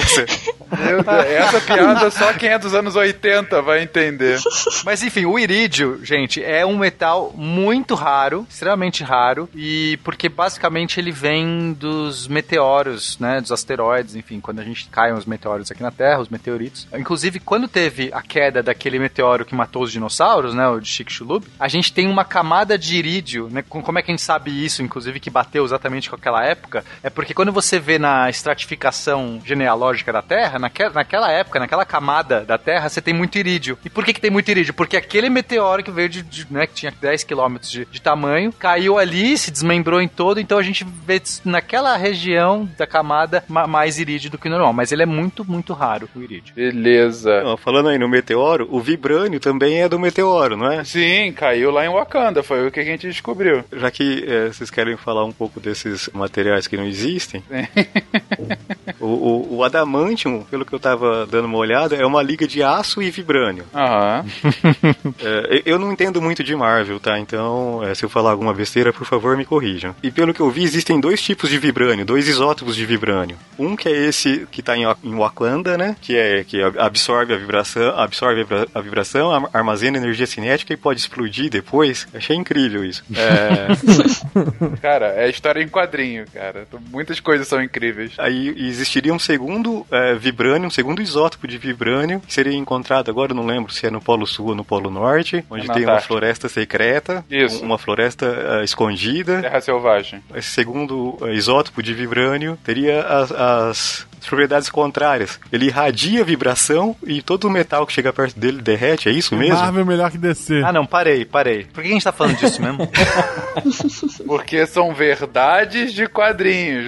Meu Deus, essa piada só quem é dos anos 80 vai entender. Mas enfim, o irídio, gente, é um metal muito raro, extremamente raro, e porque basicamente ele vem dos meteoros, né, dos asteroides, enfim, quando a gente cai uns meteoros aqui na Terra, os meteoritos. Inclusive, quando teve a queda daquele meteoro que matou os dinossauros, né, o de Chicxulub, a gente tem uma camada de irídio, né, com- como é que a gente sabe isso, inclusive que bateu exatamente com aquela época? É porque quando você vê na estratificação genealógica da Terra, naquela, naquela época, naquela camada da Terra, você tem muito irídio. E por que, que tem muito irídio? Porque aquele meteoro que veio de, de, né, que tinha 10 km de, de tamanho, caiu ali, se desmembrou em todo, então a gente vê naquela região da camada ma- mais irídio do que o normal. Mas ele é muito, muito raro, o irídio. Beleza. Ó, falando aí no meteoro, o vibrânio também é do meteoro, não é? Sim, caiu lá em Wakanda, foi o que a gente descobriu. Já que é, vocês querem falar um pouco desses materiais que não existem, o, [laughs] o, adamantium, pelo que eu tava dando uma olhada, é uma liga de aço e vibrânio. Aham. [laughs] É, eu não entendo muito de Marvel, tá? Então, é, se eu falar alguma besteira, por favor, me corrijam. E pelo que eu vi, existem dois tipos de vibrânio, dois isótopos de vibrânio. Um que é esse que tá em, em Wakanda, né? Que é que absorve a vibração, absorve a vibra- a vibração, armazena energia cinética e pode explodir depois. Achei incrível isso. É, [laughs] Cara, é história em quadrinho, cara. Muitas coisas são incríveis. aí existiria um segundo é, vibrânio, um segundo isótopo de vibrânio, que seria encontrado agora, não lembro se é no Polo Sul ou no Polo Norte, onde É tem uma floresta secreta, Isso. um- uma floresta é, escondida. Terra Selvagem. Esse segundo eh, isótopo de vibrânio teria as, as as propriedades contrárias. Ele irradia vibração e todo o metal que chega perto dele derrete, é isso mesmo? Marvel é melhor que DC. Ah, não, parei, parei. Por que a gente tá falando disso mesmo? [laughs] Porque são verdades de quadrinhos.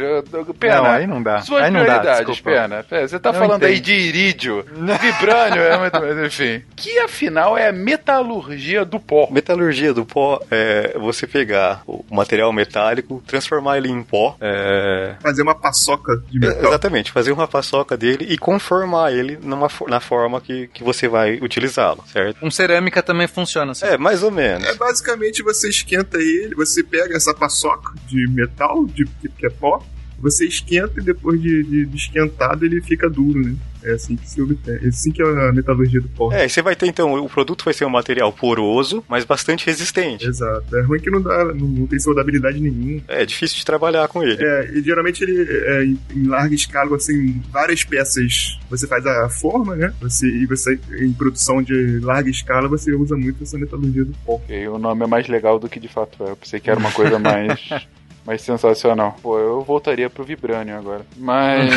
Pena, Não, aí não dá. Suas Aí não dá, prioridades, desculpa. Pena. Você tá Eu falando aí de irídio, vibrânio, é, mas enfim. Que afinal é a metalurgia do pó. Metalurgia do pó é você pegar o material metálico, transformar ele em pó, é, Fazer uma paçoca de metal. exatamente, fazer uma paçoca dele e conformar ele numa, na forma que, que você vai utilizá-lo, certo? Com cerâmica também funciona assim. É, mais ou menos. É basicamente você esquenta ele, você pega essa paçoca de metal, de, que é pó, você esquenta e depois de, de- de esquentado ele fica duro, né? É assim que se obtém. É assim que é a metalurgia do pó. É, e você vai ter então, o produto vai ser um material poroso, mas bastante resistente. Exato. É ruim que não dá, não, não tem soldabilidade nenhuma. É difícil de trabalhar com ele. É, e geralmente ele é em, em larga escala, assim, várias peças. Você faz a forma, né? Você, e você, em produção de larga escala, você usa muito essa metalurgia do pó. Ok, o nome é mais legal do que de fato é. Eu pensei que era uma coisa mais. [laughs] Mais sensacional. Pô, eu voltaria pro Vibranium agora. Mas.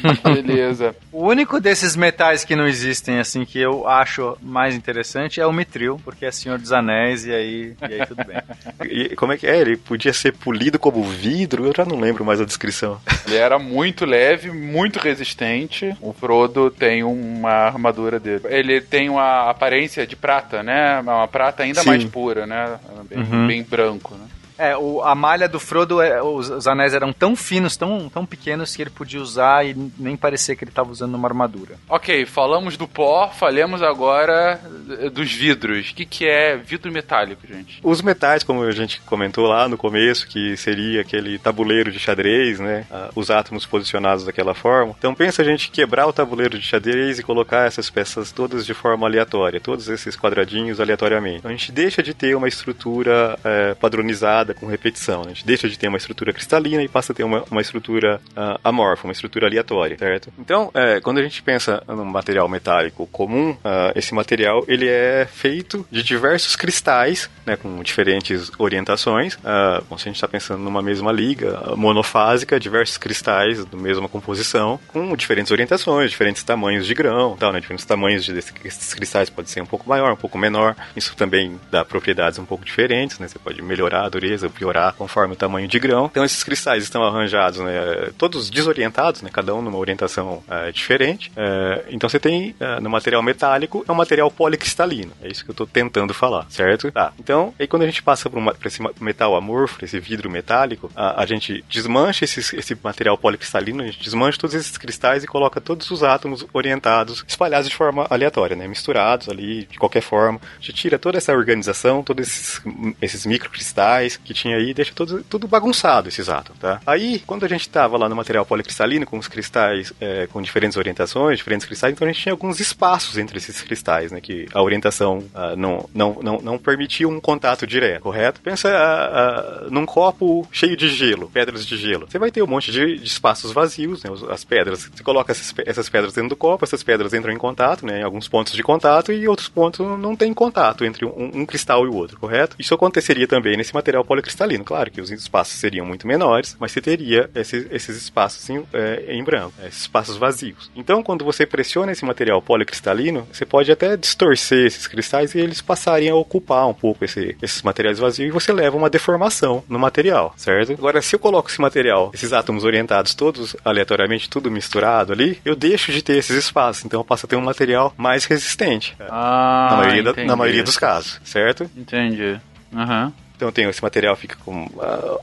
[laughs] beleza. O único desses metais que não existem, assim, que eu acho mais interessante é o mitril, porque é Senhor dos Anéis e aí, e aí tudo bem. [laughs] E como é que é? Ele podia ser polido como vidro, eu já não lembro mais a descrição. Ele era muito leve, muito resistente. O Frodo tem uma armadura dele. Ele tem uma aparência de prata, né? Uma prata ainda Sim. mais pura, né? Bem, Uhum. bem branco, né? É, o, a malha do Frodo, é, os, os anéis eram tão finos, tão, tão pequenos, que ele podia usar e nem parecia que ele estava usando uma armadura. Ok, falamos do pó, falemos agora eh, dos vidros. O que, que é vidro metálico, gente? Os metais, como a gente comentou lá no começo, que seria aquele tabuleiro de xadrez, né? Ah, Os átomos posicionados daquela forma. Então pensa a gente quebrar o tabuleiro de xadrez e colocar essas peças todas de forma aleatória, todos esses quadradinhos aleatoriamente. Então a gente deixa de ter uma estrutura eh, padronizada com repetição. né? A gente deixa de ter uma estrutura cristalina e passa a ter uma, uma estrutura ah, amorfa, uma estrutura aleatória, certo? Então, eh, quando a gente pensa num material metálico comum, ah, esse material ele é feito de diversos cristais, né, com diferentes orientações. Ah, bom, se a gente está pensando numa mesma liga monofásica, diversos cristais da mesma composição, com diferentes orientações, diferentes tamanhos de grão, tal, né, diferentes tamanhos de, desses esses cristais pode ser um pouco maior, um pouco menor. Isso também dá propriedades um pouco diferentes, né? Você pode melhorar a dureza, piorar conforme o tamanho de grão. Então esses cristais estão arranjados, né, todos desorientados, né, cada um numa orientação eh, diferente. Eh, então você tem eh, no material metálico é um material policristalino. É isso que eu estou tentando falar, certo? Tá. Então, aí quando a gente passa para esse metal amorfo, esse vidro metálico, a, a gente desmancha esses- esse material policristalino, a gente desmancha todos esses cristais e coloca todos os átomos orientados, espalhados de forma aleatória, né, misturados ali de qualquer forma. A gente tira toda essa organização, todos esses, esses microcristais que tinha aí, deixa tudo, tudo bagunçado esses átomos, tá? Aí, quando a gente estava lá no material policristalino, com os cristais é, com diferentes orientações, diferentes cristais, então a gente tinha alguns espaços entre esses cristais, né? Que a orientação ah, não, não, não, não permitia um contato direto, correto? Pensa ah, ah, num copo cheio de gelo, pedras de gelo. Você vai ter um monte de, de espaços vazios, né? As pedras, você coloca essas, essas pedras dentro do copo, essas pedras entram em contato, né? Em alguns pontos de contato e outros pontos não tem contato entre um, um cristal e o outro, correto? Isso aconteceria também nesse material policristalino. Claro que os espaços seriam muito menores, mas você teria esses, esses espaços em, é, em branco, é, esses espaços vazios. Então, quando você pressiona esse material policristalino, você pode até distorcer esses cristais e eles passarem a ocupar um pouco esse- esses materiais vazios e você leva uma deformação no material, certo? Agora, se eu coloco esse material, esses átomos orientados todos aleatoriamente, tudo misturado ali, eu deixo de ter esses espaços, então eu passo a ter um material mais resistente. Ah, na, maioria da- na maioria dos casos, certo? Entendi. Aham. Então tem esse material fica com. ah,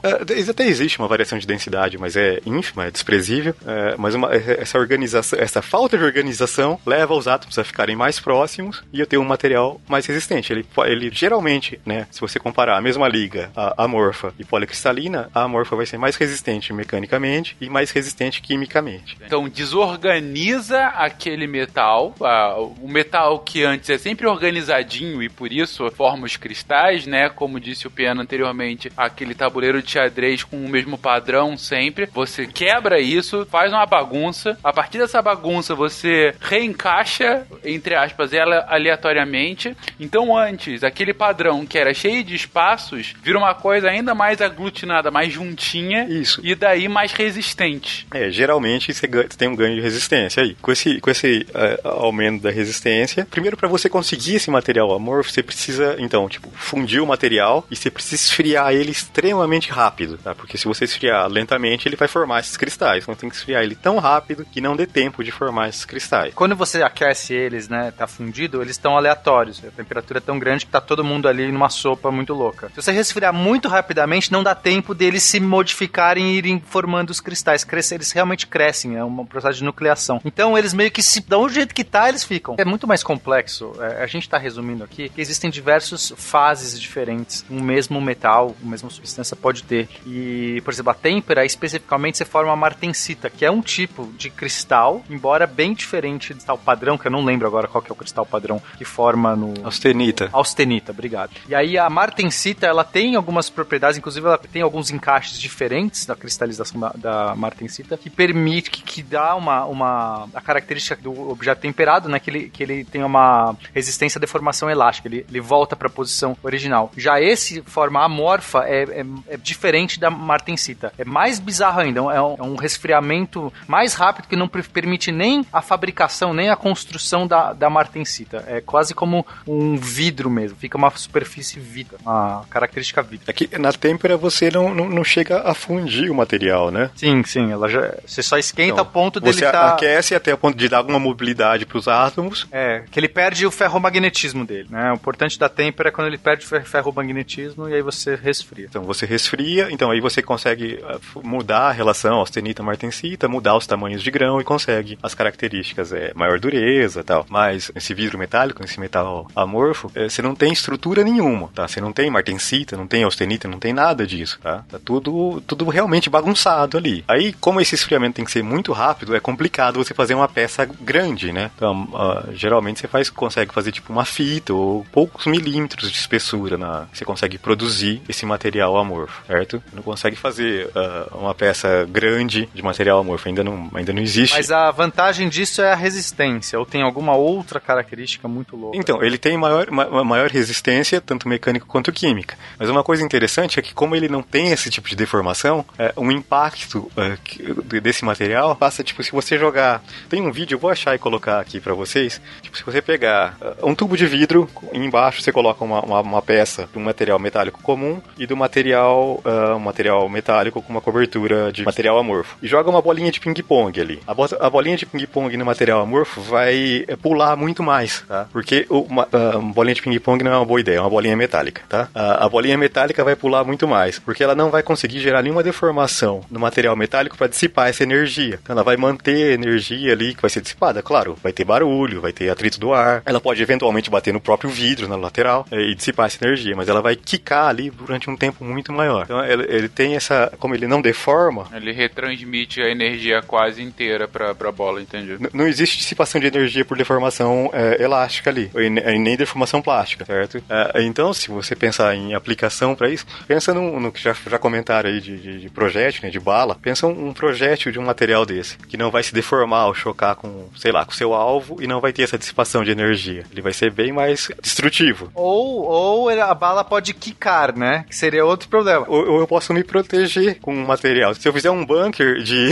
até existe uma variação de densidade, mas é ínfima, é desprezível. É, mas uma- essa organização, essa falta de organização leva os átomos a ficarem mais próximos e eu tenho um material mais resistente. Ele, ele geralmente, né, se você comparar a mesma liga, a amorfa e policristalina, a amorfa vai ser mais resistente mecanicamente e mais resistente quimicamente. Então desorganiza aquele metal, ah, o metal que antes é sempre organizadinho e por isso forma os cristais, né? Como disse o Pena, anteriormente aquele tabuleiro de xadrez com o mesmo padrão sempre. Você quebra isso, faz uma bagunça. A partir dessa bagunça, você reencaixa, entre aspas, ela aleatoriamente. Então, antes, aquele padrão que era cheio de espaços vira uma coisa ainda mais aglutinada, mais juntinha. Isso. E daí mais resistente. É, geralmente você, ganha- você tem um ganho de resistência aí. Com esse, com esse eh, aumento da resistência, primeiro para você conseguir esse material amorfo, você precisa, então, tipo, fundir o material e você precisa esfriar ele extremamente rápido, tá? Porque se você esfriar lentamente, ele vai formar esses cristais. Então tem que esfriar ele tão rápido que não dê tempo de formar esses cristais. Quando você aquece eles, né, tá fundido, eles estão aleatórios. A temperatura é tão grande que tá todo mundo ali numa sopa muito louca. Se você resfriar muito rapidamente, não dá tempo deles se modificarem e irem formando os cristais. Crescer, eles realmente crescem, é um processo de nucleação. Então eles meio que se dão o jeito que tá, eles ficam. É muito mais complexo. É, a gente tá resumindo aqui que existem diversas fases diferentes. Um mesmo metal, uma mesma substância pode ter. E, por exemplo, a têmpera, especificamente, você forma a martensita, que é um tipo de cristal, embora bem diferente do cristal padrão, que eu não lembro agora qual que é o cristal padrão que forma no... Austenita. Austenita, obrigado. E aí a martensita, ela tem algumas propriedades, inclusive ela tem alguns encaixes diferentes da cristalização da, da martensita, que permite, que, que dá uma, uma... a característica do objeto temperado, né, que ele, que ele tem uma resistência à deformação elástica, ele, ele volta para a posição original. Já esse forma amorfa é, é, é diferente da martensita. É mais bizarro ainda, é um, é um resfriamento mais rápido que não per- permite nem a fabricação, nem a construção da, da martensita. É quase como um vidro mesmo, fica uma superfície vidro, uma característica vidro. É que na têmpera você não, não, não chega a fundir o material, né? Sim, sim, ela já, você só esquenta Então, a ponto dele Você tá... aquece até o ponto de dar alguma mobilidade para os átomos. É, que ele perde o ferromagnetismo dele, né? O importante da têmpera é quando ele perde o fer- ferromagnetismo e aí você resfria. Então você resfria, então aí você consegue f- mudar a relação austenita martensita, mudar os tamanhos de grão e consegue as características, é maior dureza, tal. Mas esse vidro metálico, esse metal amorfo, eh, você não tem estrutura nenhuma, tá? Você não tem martensita, não tem austenita, não tem nada disso, tá? Tá tudo tudo realmente bagunçado ali. Aí, como esse esfriamento tem que ser muito rápido, é complicado você fazer uma peça grande, né? Então, ah, geralmente você faz consegue fazer tipo uma fita ou poucos milímetros de espessura na você consegue produzir esse material amorfo, certo? Não consegue fazer ah, uma peça grande de material amorfo, ainda não ainda não existe. Mas a vantagem disso é a resistência, ou tem alguma outra característica muito louca. Então, ele tem maior, ma- maior resistência, tanto mecânica quanto química. Mas uma coisa interessante é que, como ele não tem esse tipo de deformação, é, um impacto é, desse material passa, tipo, se você jogar. Tem um vídeo, eu vou achar e colocar aqui pra vocês. Tipo, se você pegar é, um tubo de vidro, embaixo você coloca uma, uma, uma peça de um material metálico comum e do material, um material metálico com uma cobertura de material amorfo. E joga uma bolinha de ping-pong ali. A, bota- a bolinha de ping-pong no material amorfo vai é, pular muito mais, tá? Porque uma, ah, uma bolinha de ping-pong não é uma boa ideia, é uma bolinha metálica, tá? A, a bolinha metálica vai pular muito mais, porque ela não vai conseguir gerar nenhuma deformação no material metálico para dissipar essa energia. Então ela vai manter a energia ali que vai ser dissipada. Claro, vai ter barulho, vai ter atrito do ar. Ela pode eventualmente bater no próprio vidro, na lateral, eh, e dissipar essa energia, mas ela vai quicar ali durante um tempo muito maior. Então ele, ele tem essa, como ele não deforma, Ele retransmite a energia quase inteira pra, pra bola, entendeu? N- Não existe dissipação de energia por deformação é, elástica ali, e ne- nem deformação plástica, certo? É, então, se você pensar em aplicação para isso, pensa no, no que já, já comentaram aí de, de, de projétil, né, de bala, pensa um, um projétil de um material desse, que não vai se deformar ao chocar com, sei lá, com seu alvo e não vai ter essa dissipação de energia. Ele vai ser bem mais destrutivo. Ou, ou a bala pode quicar, né? Que seria outro problema. Ou, ou eu posso me proteger com um material. Se eu fizer um bunker de.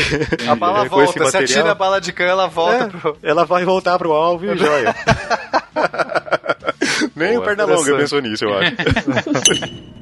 A bala [laughs] com esse volta, você atira material- a bala de cana, ela volta É, pro... Ela vai voltar pro alvo e joia. [laughs] Nem Boa, o Pernalonga pensou nisso, eu acho. [laughs]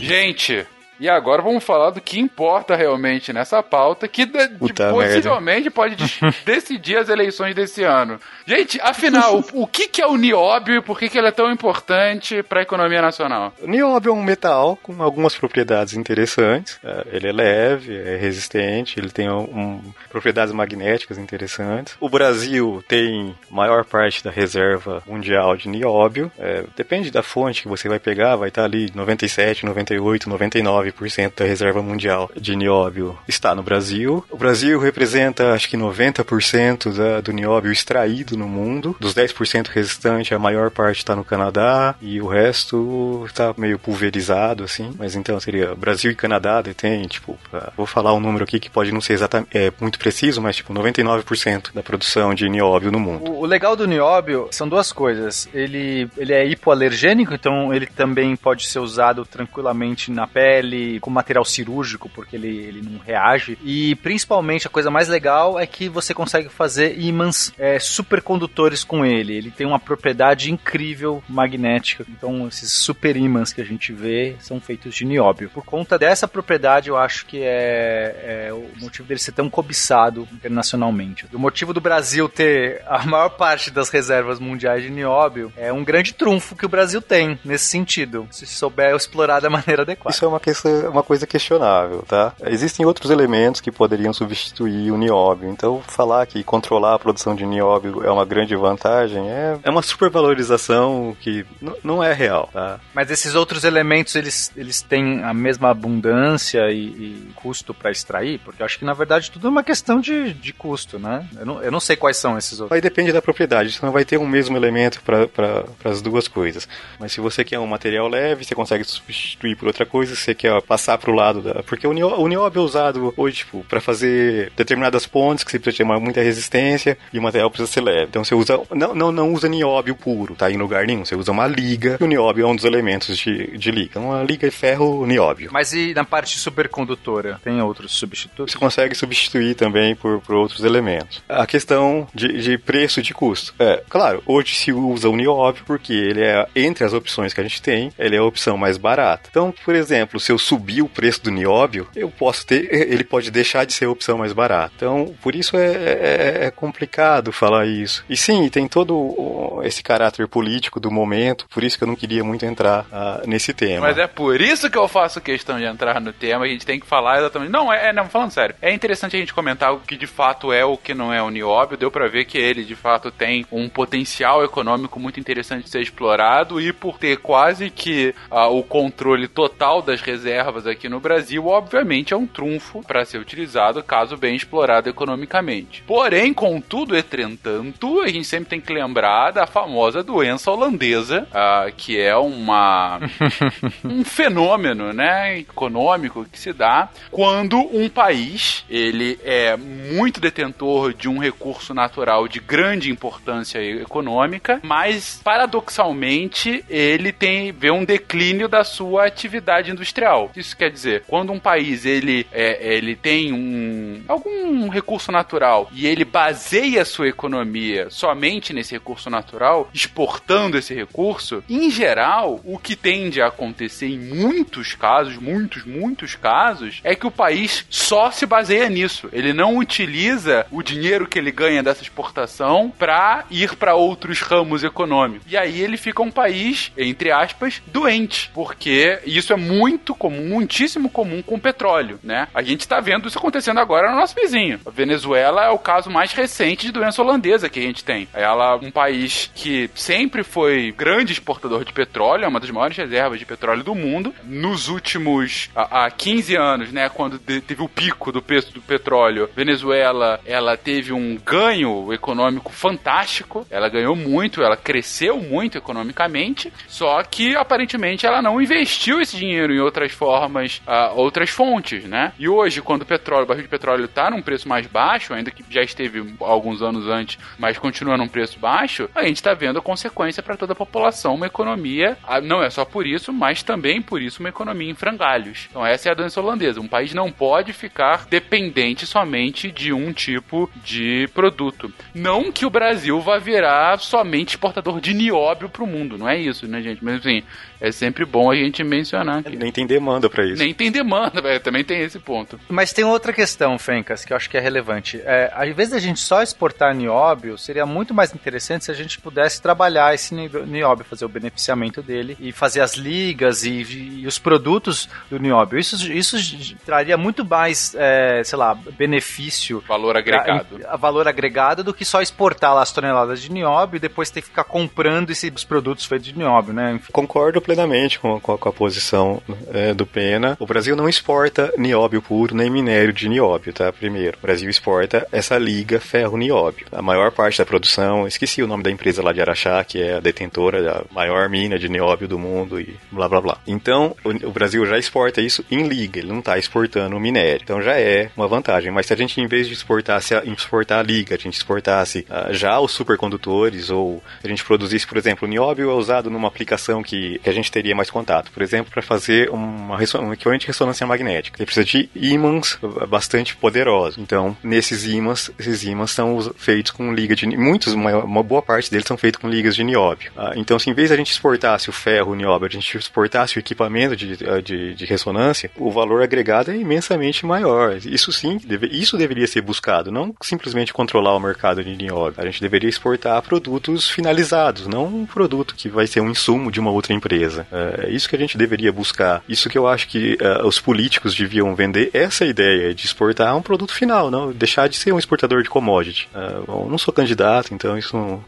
Gente, e agora vamos falar do que importa realmente nessa pauta, que de- Puta possivelmente pode de- [laughs] decidir as eleições desse ano. Gente, afinal, [laughs] o, o que, que é o nióbio e por que, que ele é tão importante para a economia nacional? O nióbio é um metal com algumas propriedades interessantes. É, Ele é leve, é resistente, ele tem um, um- propriedades magnéticas interessantes. O Brasil tem maior parte da reserva mundial de nióbio. É, depende da fonte que você vai pegar, vai estar ali 97, 98, 99%. 99% da reserva mundial de nióbio está no Brasil. O Brasil representa, acho que 90% da, do nióbio extraído no mundo. Dos 10% restantes, a maior parte está no Canadá e o resto está meio pulverizado, assim. Mas então seria Brasil e Canadá detém, tipo, pra- vou falar um número aqui que pode não ser exatamente é, muito preciso, mas tipo 99% da produção de nióbio no mundo. O, o legal do nióbio são duas coisas. Ele, ele é hipoalergênico, então ele também pode ser usado tranquilamente na pele, com material cirúrgico, porque ele, ele não reage. E principalmente a coisa mais legal é que você consegue fazer ímãs é, supercondutores com ele. Ele tem uma propriedade incrível magnética. Então esses super ímãs que a gente vê são feitos de nióbio. Por conta dessa propriedade, eu acho que é, é o motivo dele ser tão cobiçado internacionalmente. O motivo do Brasil ter a [laughs] maior parte das reservas mundiais de nióbio é um grande trunfo que o Brasil tem nesse sentido, se souber explorar da maneira adequada. Isso é uma, questão, uma coisa questionável, tá? Existem outros elementos que poderiam substituir o nióbio. Então, falar que controlar a produção de nióbio é uma grande vantagem é, é uma supervalorização que não é real, tá? Mas esses outros elementos, eles, eles têm a mesma abundância e, e custo para extrair? Porque eu acho que, na verdade, tudo é uma questão de, de custo, né? Eu não, eu não sei quais são esses outros. Aí depende da propriedade, você não vai ter um mesmo elemento para as duas coisas. Mas se você quer um material leve, você consegue substituir por outra coisa, se você quer passar para o lado da. Porque o nió- o nióbio é usado hoje, tipo, para fazer determinadas pontes que você precisa ter muita resistência e o material precisa ser leve. Então você usa. Não, não, não usa nióbio puro, tá? Em lugar nenhum. Você usa uma liga, e o nióbio é um dos elementos de, de liga. Uma liga é ferro nióbio. Mas e na parte supercondutora? Tem outros substitutos? Você consegue substituir também por, por outros elementos. A questão de, de preço e de custo. É, claro, hoje se usa o nióbio porque ele é, entre as opções que a gente tem, ele é a opção mais barata. Então, por exemplo, se eu subir o preço do nióbio, eu posso ter, [laughs] ele pode deixar de ser a opção mais barata. Então, por isso é, é- é complicado falar isso. E sim, tem todo esse caráter político do momento, por isso que eu não queria muito entrar ah, nesse tema. Mas é por isso que eu faço questão de entrar no tema. A gente tem que falar exatamente. Não, é, é- não, falando sério. É interessante a gente comentar o que de fato é o que não é o nióbio. Deu pra ver que ele de fato tem um potencial econômico muito interessante de ser explorado e por ter quase que ah, o controle total das reservas aqui no Brasil, obviamente é um trunfo para ser utilizado caso bem explorado economicamente. Porém, contudo, entretanto, a gente sempre tem que lembrar da famosa doença holandesa, ah, que é uma [laughs] um fenômeno, né, econômico que se dá quando um país ele é muito detentor de um recurso natural de grande importância econômica, mas paradoxalmente ele tem vê um declínio da sua atividade industrial. Isso quer dizer, quando um país ele é, ele tem um algum recurso natural e ele baseia sua economia somente nesse recurso natural, exportando esse recurso, em geral, o que tende a acontecer em muitos casos, muitos, muitos casos, é que o país só se baseia nisso. Ele não utiliza o dinheiro que ele ganha dessa exportação para ir para outros ramos econômicos. E aí ele fica um país, entre aspas, doente, porque isso é muito comum, muitíssimo comum com o petróleo, né? A gente está vendo isso acontecendo agora no nosso vizinho. A Venezuela é o caso mais recente de doença holandesa que a gente tem. Ela é um país que sempre foi grande exportador de petróleo, é uma das maiores reservas de petróleo do mundo. Nos últimos há, há 15 anos, né, quando de- teve o pico do preço do petróleo, Venezuela ela teve um ganho econômico fantástico. Ela ganhou muito, ela cresceu muito economicamente. Só que aparentemente ela não investiu esse dinheiro em outras formas, ah, outras fontes, né? E hoje, quando o petróleo, o barril de petróleo está num preço mais baixo, ainda que já esteve alguns anos antes, mas continua num preço baixo, a gente está vendo a consequência para toda a população, uma economia, ah, não é só por isso, mas também por isso uma economia em frangalhos. Então essa é a doença holandesa. Um país não pode ficar dependente somente de um tipo de produto. Não que o Brasil vá virar somente exportador de nióbio para o mundo, não é isso, né, gente? Mas assim, é sempre bom a gente mencionar Nem tem demanda para isso. nem tem demanda, velho. [laughs] Também tem esse ponto. Mas tem outra questão, Fencas, que eu acho que é relevante. É, ao invés da gente só exportar nióbio, seria muito mais interessante se a gente pudesse trabalhar esse ni- nióbio, fazer o beneficiamento dele e fazer as ligas e, e os produtos do nióbio. Isso, isso traria muito mais, é, sei lá, benefício Valor agregado. a, a valor agregado do que só exportar lá as toneladas de nióbio e depois ter que ficar comprando esses produtos feitos de nióbio, né? Concordo plenamente com, com a, com a posição é, do Pena, o Brasil não exporta nióbio puro nem minério de nióbio, tá? Primeiro, o Brasil exporta essa liga ferro-nióbio. A maior parte da produção, esqueci o nome da empresa lá de Araxá, que é a detentora da maior mina de nióbio do mundo e blá blá blá. Então, o, o Brasil já exporta isso em liga, ele não está exportando o minério. Então já é uma vantagem. Mas se a gente, em vez de exportasse a, exportar a liga, a gente exportasse uh, já os supercondutores, ou a gente produzisse, por exemplo, o nióbio é usado numa aplicação que, que a gente teria mais contato. Por exemplo, para fazer uma, um de ressonância magnética. Ele precisa de ímãs bastante poderosos. Então, nesses ímãs, esses ímãs são feitos com liga de muitos, uma, uma boa parte deles são feitos com ligas de nióbio. Uh, então, se em vez de a gente exportasse o ferro, o nióbio, a gente exportasse o equipamento de, de, de ressonância, o valor agregado é imensamente maior. Isso sim, deve, isso deveria ser buscado, não simplesmente controlar o mercado de nióbio. A gente deveria exportar produtos finalizados, não um produto que vai ser um insumo de uma outra empresa. É isso que a gente deveria buscar. Isso que eu acho que uh, os políticos deviam vender, essa ideia de exportar um produto final, não deixar de ser um exportador de commodity. Uh, bom, não sou candidato, então isso não.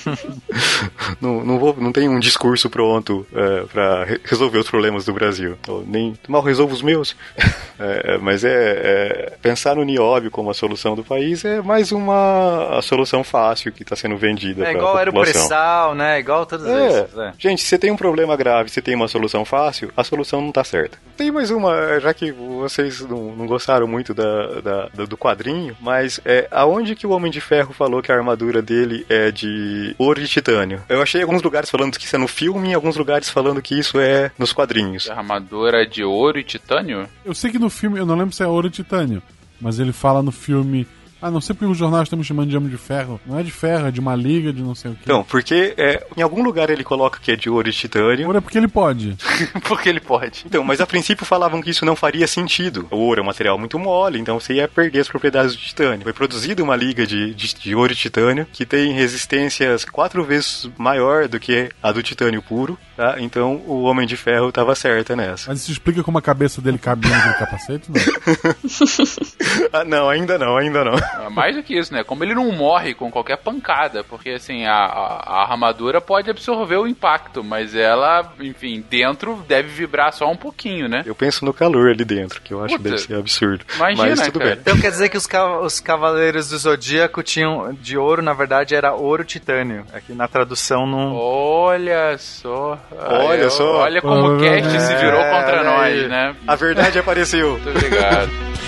[laughs] não, não, vou, não tenho um discurso pronto uh, é, para resolver os problemas do Brasil. Eu nem mal resolvo os meus. é, [laughs] mas é, é, pensar no nióbio como a solução do país é mais uma a solução fácil que está sendo vendida. É igual era o pré-sal, né? Igual todos é. esses. É. Gente, se você tem um problema grave, você tem uma solução fácil, a solução não está certa. Tem mais uma, já que vocês não, não gostaram muito da, da, do quadrinho, mas é aonde que o Homem de Ferro falou que a armadura dele é de ouro e titânio? Eu achei alguns lugares falando que isso é no filme e alguns lugares falando que isso é nos quadrinhos. A armadura é de ouro e titânio? Eu sei que no filme, eu não lembro se é ouro e titânio, mas ele fala no filme ah, não sei porque os jornais estão me chamando de homem de ferro. Não é de ferro, é de uma liga, de não sei o quê. Então, porque é, em algum lugar ele coloca que é de ouro e titânio. Ouro é porque ele pode. [laughs] porque ele pode. Então, mas a princípio falavam que isso não faria sentido. O ouro é um material muito mole, então você ia perder as propriedades do titânio. Foi produzida uma liga de, de, de ouro e titânio que tem resistências quatro vezes maior do que a do titânio puro. Tá? Então o Homem de Ferro estava certa nessa. Mas isso explica como a cabeça dele cabia no capacete? Não? [laughs] ah, não, ainda não, ainda não. É mais do que isso, né? Como ele não morre com qualquer pancada, porque assim, a, a, a, armadura pode absorver o impacto, mas ela, enfim, dentro deve vibrar só um pouquinho, né? Eu penso no calor ali dentro, que eu acho que deve ser absurdo. Imagina, mas tudo cara. bem. Então quer dizer que os, os Cavaleiros do Zodíaco tinham de ouro, na verdade, era ouro titânio. Aqui na tradução não. Olha só. Olha só. Olha como o cast é, se virou contra nós, né? A verdade apareceu. Muito obrigado. [laughs]